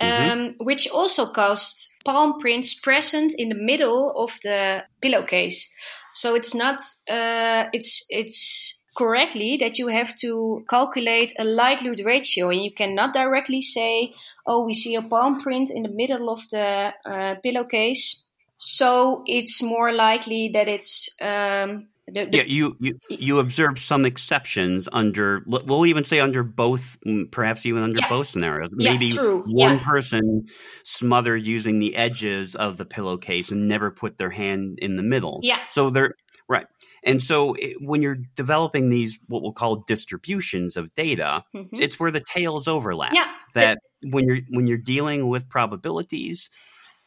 Mm-hmm. Um, which also caused palm prints present in the middle of the pillowcase. So it's not uh, it's it's correctly that you have to calculate a likelihood ratio, and you cannot directly say, "Oh, we see a palm print in the middle of the uh, pillowcase." So it's more likely that it's um, yeah, you, you you observe some exceptions under. We'll even say under both, mm, perhaps even under yeah. both scenarios. Maybe true. one yeah. person smothered using the edges of the pillowcase and never put their hand in the middle. Yeah. So they're right, and so it, when you're developing these, what we'll call distributions of data, mm-hmm. it's where the tails overlap. Yeah. That when you're when you're dealing with probabilities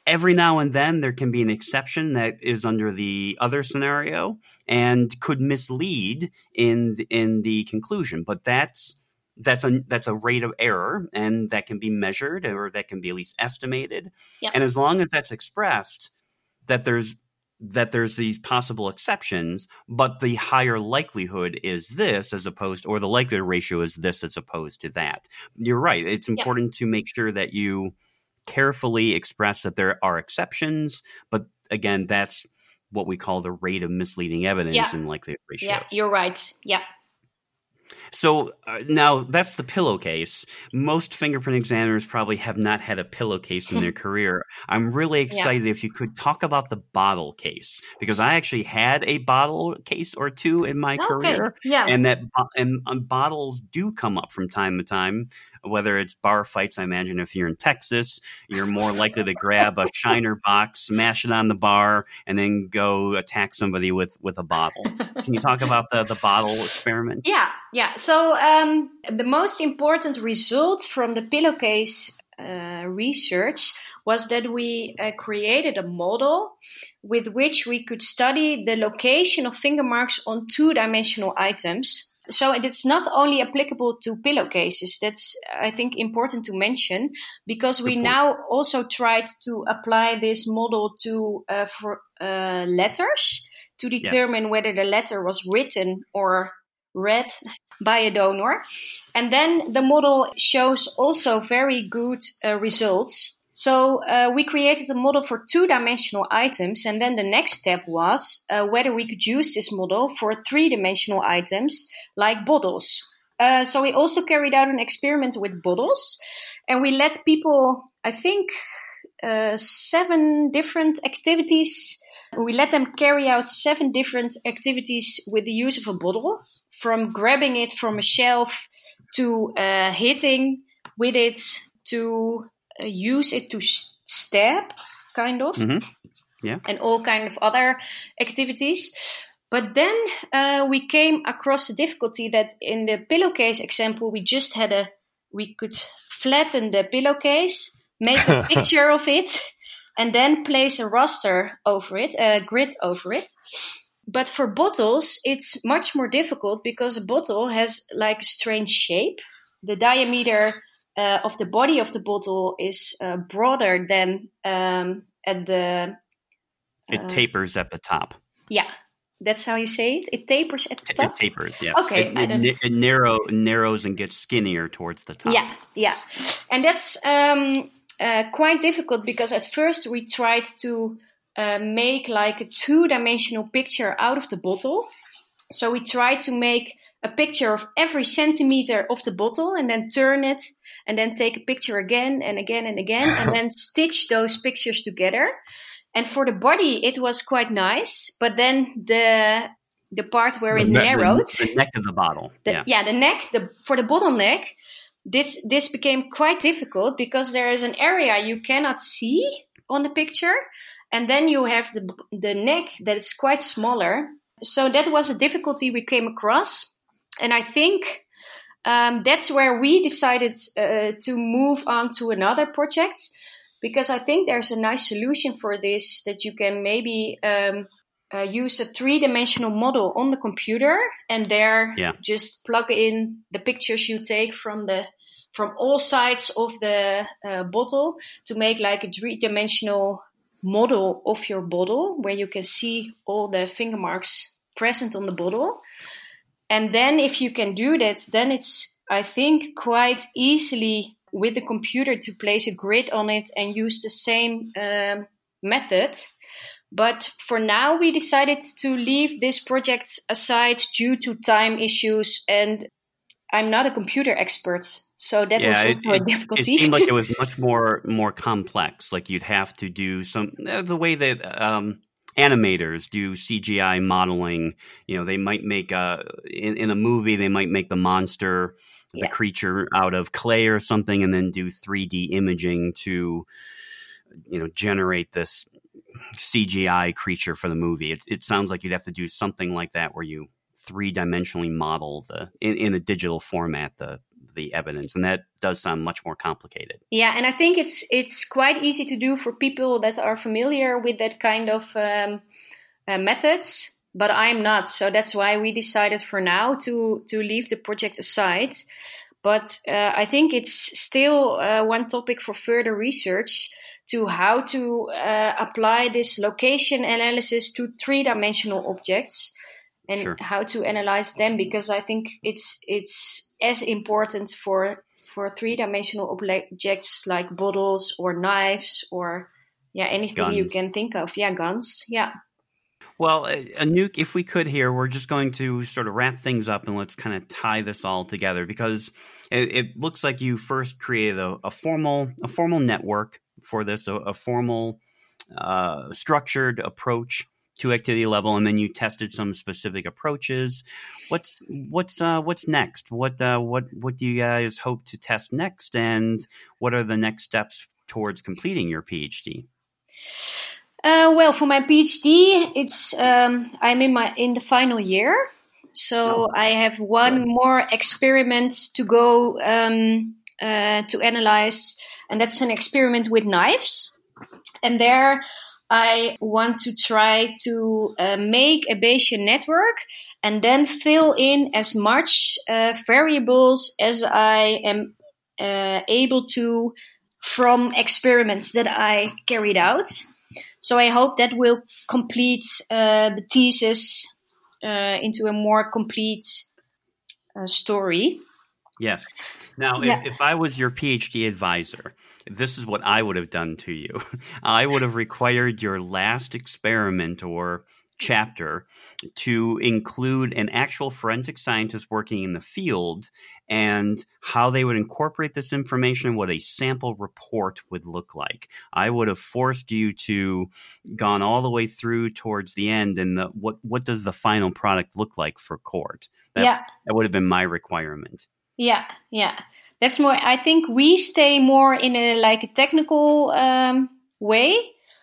every now and then there can be an exception that is under the other scenario and could mislead in in the conclusion but that's that's a that's a rate of error and that can be measured or that can be at least estimated yep. and as long as that's expressed that there's that there's these possible exceptions but the higher likelihood is this as opposed or the likelihood ratio is this as opposed to that you're right it's important yep. to make sure that you carefully express that there are exceptions, but again, that's what we call the rate of misleading evidence Yeah. in likelihood ratios. Yeah, you're right. Yeah. So uh, now that's the pillowcase. Most fingerprint examiners probably have not had a pillowcase in their career. I'm really excited if you could talk about the bottle case because I actually had a bottle case or two in my Okay. career, Yeah. and that bo- and um, bottles do come up from time to time. Whether it's bar fights, I imagine if you're in Texas, you're more likely to grab a Shiner Bock, smash it on the bar, and then go attack somebody with with a bottle. Can you talk about the the bottle experiment? Yeah, yeah. So um, the most important result from the pillowcase uh, research was that we uh, created a model with which we could study the location of finger marks on two-dimensional items. So it's not only applicable to pillowcases. That's I think important to mention because we now also tried to apply this model to uh, for uh, letters to determine whether the letter was written or read by a donor. And then the model shows also very good uh, results. So uh, we created a model for two-dimensional items, and then the next step was uh, whether we could use this model for three-dimensional items like bottles. Uh, so we also carried out an experiment with bottles, and we let people, I think, uh, seven different activities. We let them carry out seven different activities with the use of a bottle, from grabbing it from a shelf to uh, hitting with it to use it to stab, kind of, Mhm. Yeah. and all kind of other activities. But then uh, we came across the difficulty that in the pillowcase example, we just had a we could flatten the pillowcase, make a picture of it, and then place a raster over it, a grid over it. But for bottles, it's much more difficult because a bottle has like a strange shape. The diameter uh, of the body of the bottle is uh, broader than um, at the It Uh, tapers at the top. yeah. That's how you say it. It tapers at the top. It tapers, yes. Okay, It, it, it narrow, narrows and gets skinnier towards the top. Yeah, yeah, and that's um, uh, quite difficult because at first we tried to uh, make like a two-dimensional picture out of the bottle. So we tried to make a picture of every centimeter of the bottle and then turn it and then take a picture again and again and again and then stitch those pictures together. And for the body, it was quite nice, but then the the part where The it the- narrowed, The neck of the bottle. the, yeah. yeah. the neck, the for the bottleneck, this this became quite difficult because there is an area you cannot see on the picture, and then you have the the neck that is quite smaller. So that was a difficulty we came across, and I think um, that's where we decided uh, to move on to another project because I think there's a nice solution for this that you can maybe um, uh, use a three dimensional model on the computer and there Yeah. just plug in the pictures you take from the from all sides of the uh, bottle to make like a three dimensional model of your bottle where you can see all the finger marks present on the bottle. And then if you can do that, then it's, I think, quite easily with the computer to place a grid on it and use the same um, method. But for now, we decided to leave this project aside due to time issues, and I'm not a computer expert, so that was Yeah, also it- a It difficulty. seemed like it was much more more complex. Like you'd have to do some uh, the way that um, animators do CGI modeling. You know, they might make a in, in a movie they might make the monster, the Yeah. creature out of clay or something, and then do 3D imaging to you know generate this CGI creature for the movie. It, it sounds like you'd have to do something like that where you three dimensionally model the in, in a digital format the the evidence, and that does sound much more complicated. Yeah, and I think it's it's quite easy to do for people that are familiar with that kind of um, uh, methods, but I'm not. So that's why we decided for now to to leave the project aside. But uh, I think it's still uh, one topic for further research to how to uh, apply this location analysis to three dimensional objects and Sure. how to analyze them because I think it's it's as important for for three dimensional objects like bottles or knives or yeah anything you can think of. Yeah guns. Yeah. Well, uh, Anouk, if we could here, we're just going to sort of wrap things up and let's kind of tie this all together because it, it looks like you first created a, a, formal a formal network for this, a, a formal uh, structured approach to activity level, and then you tested some specific approaches. What's what's uh, what's next? What uh, what what do you guys hope to test next, and what are the next steps towards completing your PhD? Uh, well, for my PhD, it's um, I'm in my in the final year, so oh. I have one Good. more experiment to go um, uh, to analyze, and that's an experiment with knives. And there, I want to try to uh, make a Bayesian network and then fill in as much uh, variables as I am uh, able to from experiments that I carried out. So I hope that will complete uh, the thesis uh, into a more complete uh, story. Yes. Now, yeah. if, if I was your PhD advisor, this is what I would have done to you. I would have required your last experiment or chapter to include an actual forensic scientist working in the field and how they would incorporate this information, what a sample report would look like. I would have forced you to gone all the way through towards the end and the, what what does the final product look like for court? That, yeah. that would have been my requirement. Yeah, yeah. That's more I think we stay more in a like a technical um, way.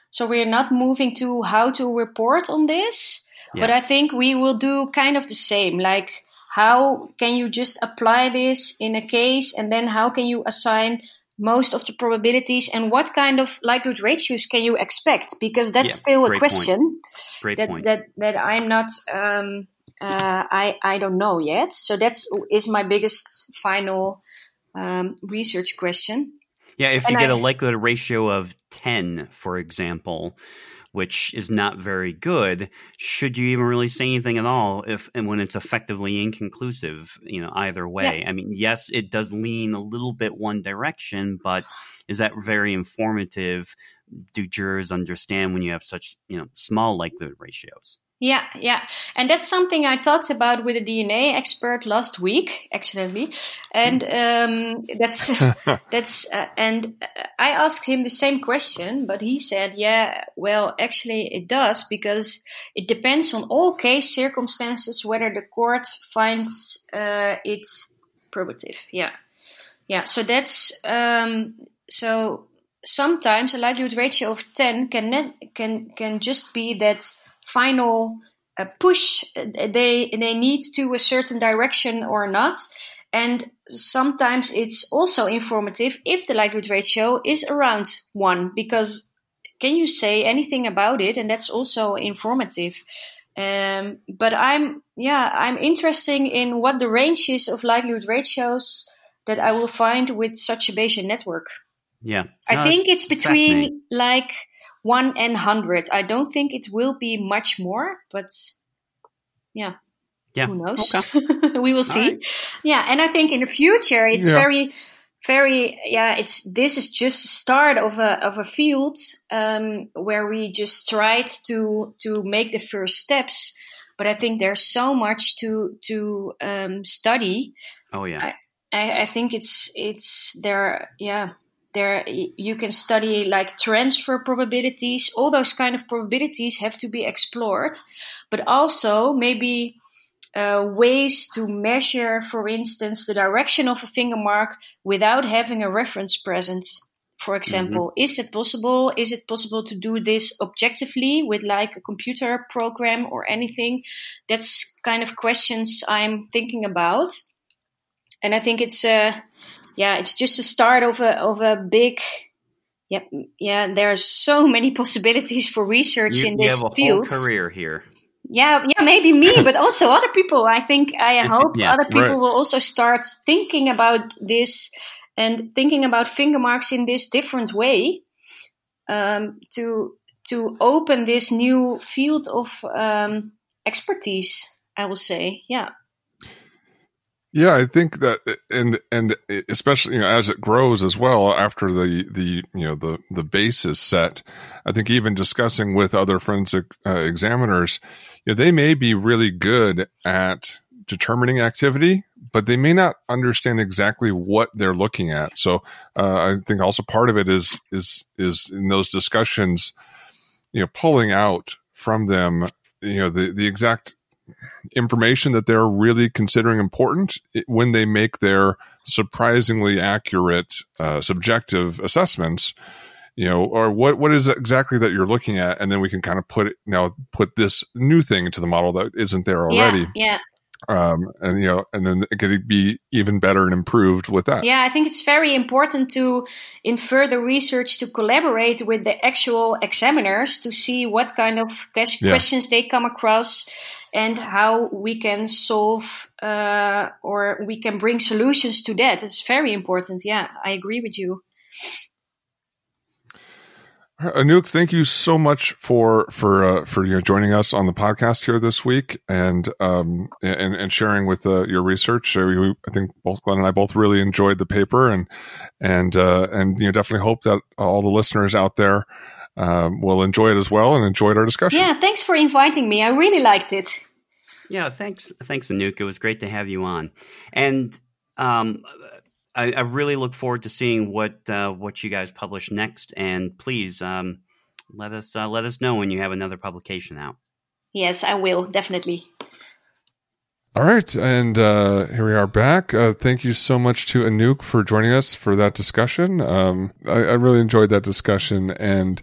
So we're not moving to how to report on this. Yeah. But I think we will do kind of the same. Like how can you just apply this in a case and then how can you assign most of the probabilities and what kind of likelihood ratios can you expect because that's yeah, still a question that, that that i'm not um, uh, i i don't know yet so that's is my biggest final um, research question yeah if and you get I, a likelihood ratio of 10 for example which is not very good. Should you even really say anything at all if and when it's effectively inconclusive, you know, either way? Yeah. I mean, yes, it does lean a little bit one direction, but is that very informative? Do jurors understand when you have such, you know, small likelihood ratios? Yeah, yeah. And that's something I talked about with a DNA expert last week, accidentally. And um, that's, that's, uh, and I asked him the same question, but he said, yeah, well, actually it does because it depends on all case circumstances whether the court finds uh, it probative. Yeah. Yeah. So that's, um, so sometimes a likelihood ratio of 10 can, can, can just be that final uh, push they they need to a certain direction or not. And sometimes it's also informative if the likelihood ratio is around one because can you say anything about it? And that's also informative. Um, but i'm yeah i'm interested in what the range is of likelihood ratios that i will find with such a bayesian network. Yeah. No, i think it's between like one and hundred. I don't think it will be much more, but yeah. Yeah. Who knows? Okay. we will see. Right. Yeah, and I think in the future it's yeah. very very yeah it's this is just the start of a of a field um, where we just tried to to make the first steps but i think there's so much to to um, study oh yeah I, I, I think it's it's there yeah there you can study like transfer probabilities. All those kind of probabilities have to be explored. But also maybe uh, ways to measure for instance the direction of a finger mark without having a reference present. For example mm-hmm. is it possible is it possible to do this objectively with like a computer program or anything? That's kind of questions i'm thinking about. And i think it's uh, yeah, it's just a start of a of a big. Yeah, yeah. There are so many possibilities for research you, in this you have a field. Whole career here. Yeah, yeah, maybe me, but also other people. I think I hope yeah, other people right. will also start thinking about this and thinking about finger marks in this different way um, to to open this new field of um, expertise. I will say, yeah. Yeah, I think that, and and especially you know as it grows as well after the the you know the the base is set, I think even discussing with other forensic uh, examiners, you know, they may be really good at determining activity, but they may not understand exactly what they're looking at. So uh, I think also part of it is is is in those discussions, you know, pulling out from them, you know, the the exact information that they're really considering important when they make their surprisingly accurate uh, subjective assessments you know or what what is exactly that you're looking at and then we can kind of put it now put this new thing into the model that isn't there already yeah, yeah. Um, and you know, and then it could be even better and improved with that. Yeah, I think it's very important to, in further research, to collaborate with the actual examiners to see what kind of questions yeah. they come across, and how we can solve uh, or we can bring solutions to that. It's very important. Yeah, I agree with you. Anouk, thank you so much for for uh, for you know, joining us on the podcast here this week and um and, and sharing with uh, your research. we, I think both Glenn and I both really enjoyed the paper and and uh, and you know definitely hope that all the listeners out there um, will enjoy it as well and enjoyed our discussion. Yeah, thanks for inviting me. I really liked it. Yeah, thanks, thanks, Anouk. It was great to have you on, and um, I, I, really look forward to seeing what uh, what you guys publish next. And please um, let us uh, let us know when you have another publication out. Yes, I will definitely. All right, and uh, here we are back. Uh, thank you so much to Anouk for joining us for that discussion. Um, I, I, really enjoyed that discussion and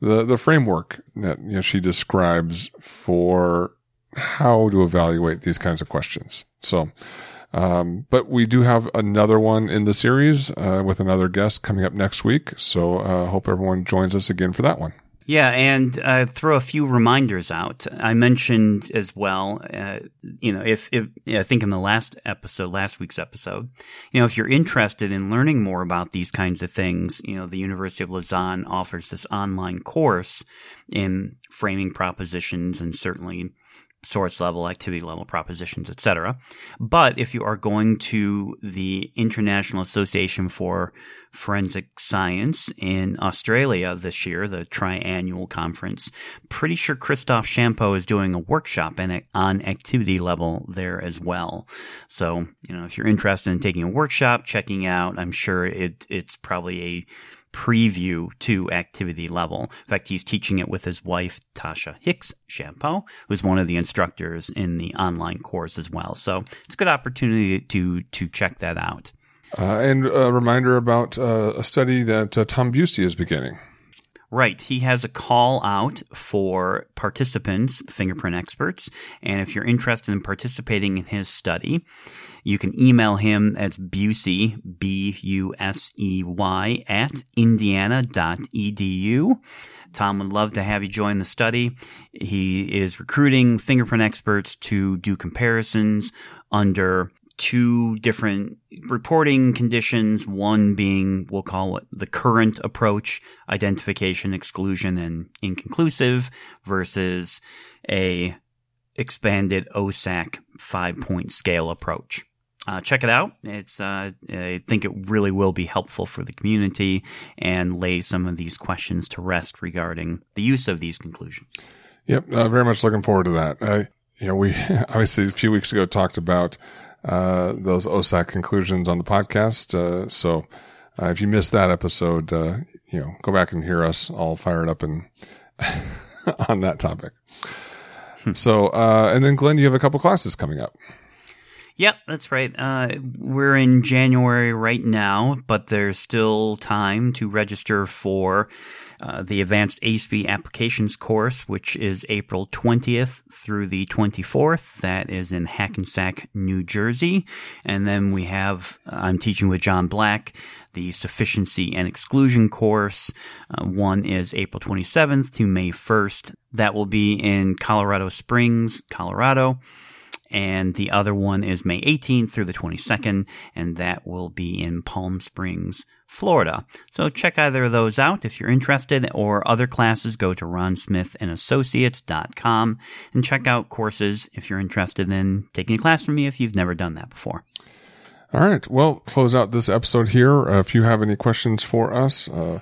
the the framework that you know, she describes for how to evaluate these kinds of questions. So, um, but we do have another one in the series uh, with another guest coming up next week. So, uh, hope everyone joins us again for that one. Yeah, and uh, throw a few reminders out. I mentioned as well, uh, you know, if, if I think in the last episode, last week's episode, you know, if you're interested in learning more about these kinds of things, you know, the University of Lausanne offers this online course in framing propositions and certainly source level, activity level propositions, etc. But if you are going to the International Association for Forensic Science in Australia this year, the triannual conference, pretty sure Christophe Champod is doing a workshop on activity level there as well. So, you know, if you're interested in taking a workshop, checking out, I'm sure it, it's probably a preview to activity level. In fact, he's teaching it with his wife, Tacha Hicks Champod, who's one of the instructors in the online course as well. So it's a good opportunity to, to check that out. Uh, and a reminder about uh, a study that uh, Tom Busey is beginning. Right. He has a call out for participants, fingerprint experts. And if you're interested in participating in his study, you can email him at Busey, B U S E Y, at indiana.edu. Tom would love to have you join the study. He is recruiting fingerprint experts to do comparisons under two different reporting conditions. One being, we'll call it the current approach, identification, exclusion, and inconclusive versus a expanded OSAC five point scale approach. Uh, check it out. It's uh, I think it really will be helpful for the community and lay some of these questions to rest regarding the use of these conclusions. Yep, uh, very much looking forward to that. you know, we obviously a few weeks ago talked about uh, those OSAC conclusions on the podcast. Uh, so uh, if you missed that episode, uh, you know, go back and hear us all fired up and on that topic. Hmm. So, uh, and then Glenn, you have a couple classes coming up. Yep, that's right. Uh, we're in January right now, but there's still time to register for uh, the Advanced ACE-V Applications course, which is April 20th through the 24th. That is in Hackensack, New Jersey. And then we have, uh, I'm teaching with John Black, the Sufficiency and Exclusion course. Uh, one is April 27th to May 1st. That will be in Colorado Springs, Colorado and the other one is May 18th through the 22nd, and that will be in Palm Springs, Florida. So check either of those out if you're interested, or other classes, go to ronsmithandassociates.com and check out courses if you're interested in taking a class from me if you've never done that before. All right. Well, close out this episode here. Uh, if you have any questions for us, uh,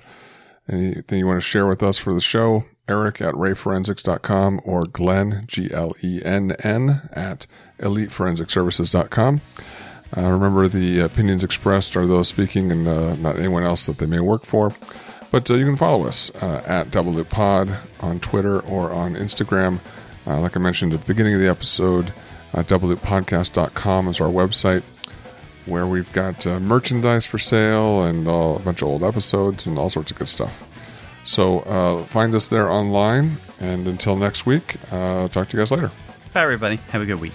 anything you want to share with us for the show, Eric at rayforensics.com or Glenn, G L E N N, at eliteforensicservices.com. Uh, remember, the opinions expressed are those speaking and uh, not anyone else that they may work for. But uh, you can follow us uh, at Double Loop Pod on Twitter or on Instagram. Uh, like I mentioned at the beginning of the episode, uh, doubleloop.podcast.com is our website where we've got uh, merchandise for sale and uh, a bunch of old episodes and all sorts of good stuff. So uh, find us there online. And until next week, uh, talk to you guys later. Bye, everybody. Have a good week.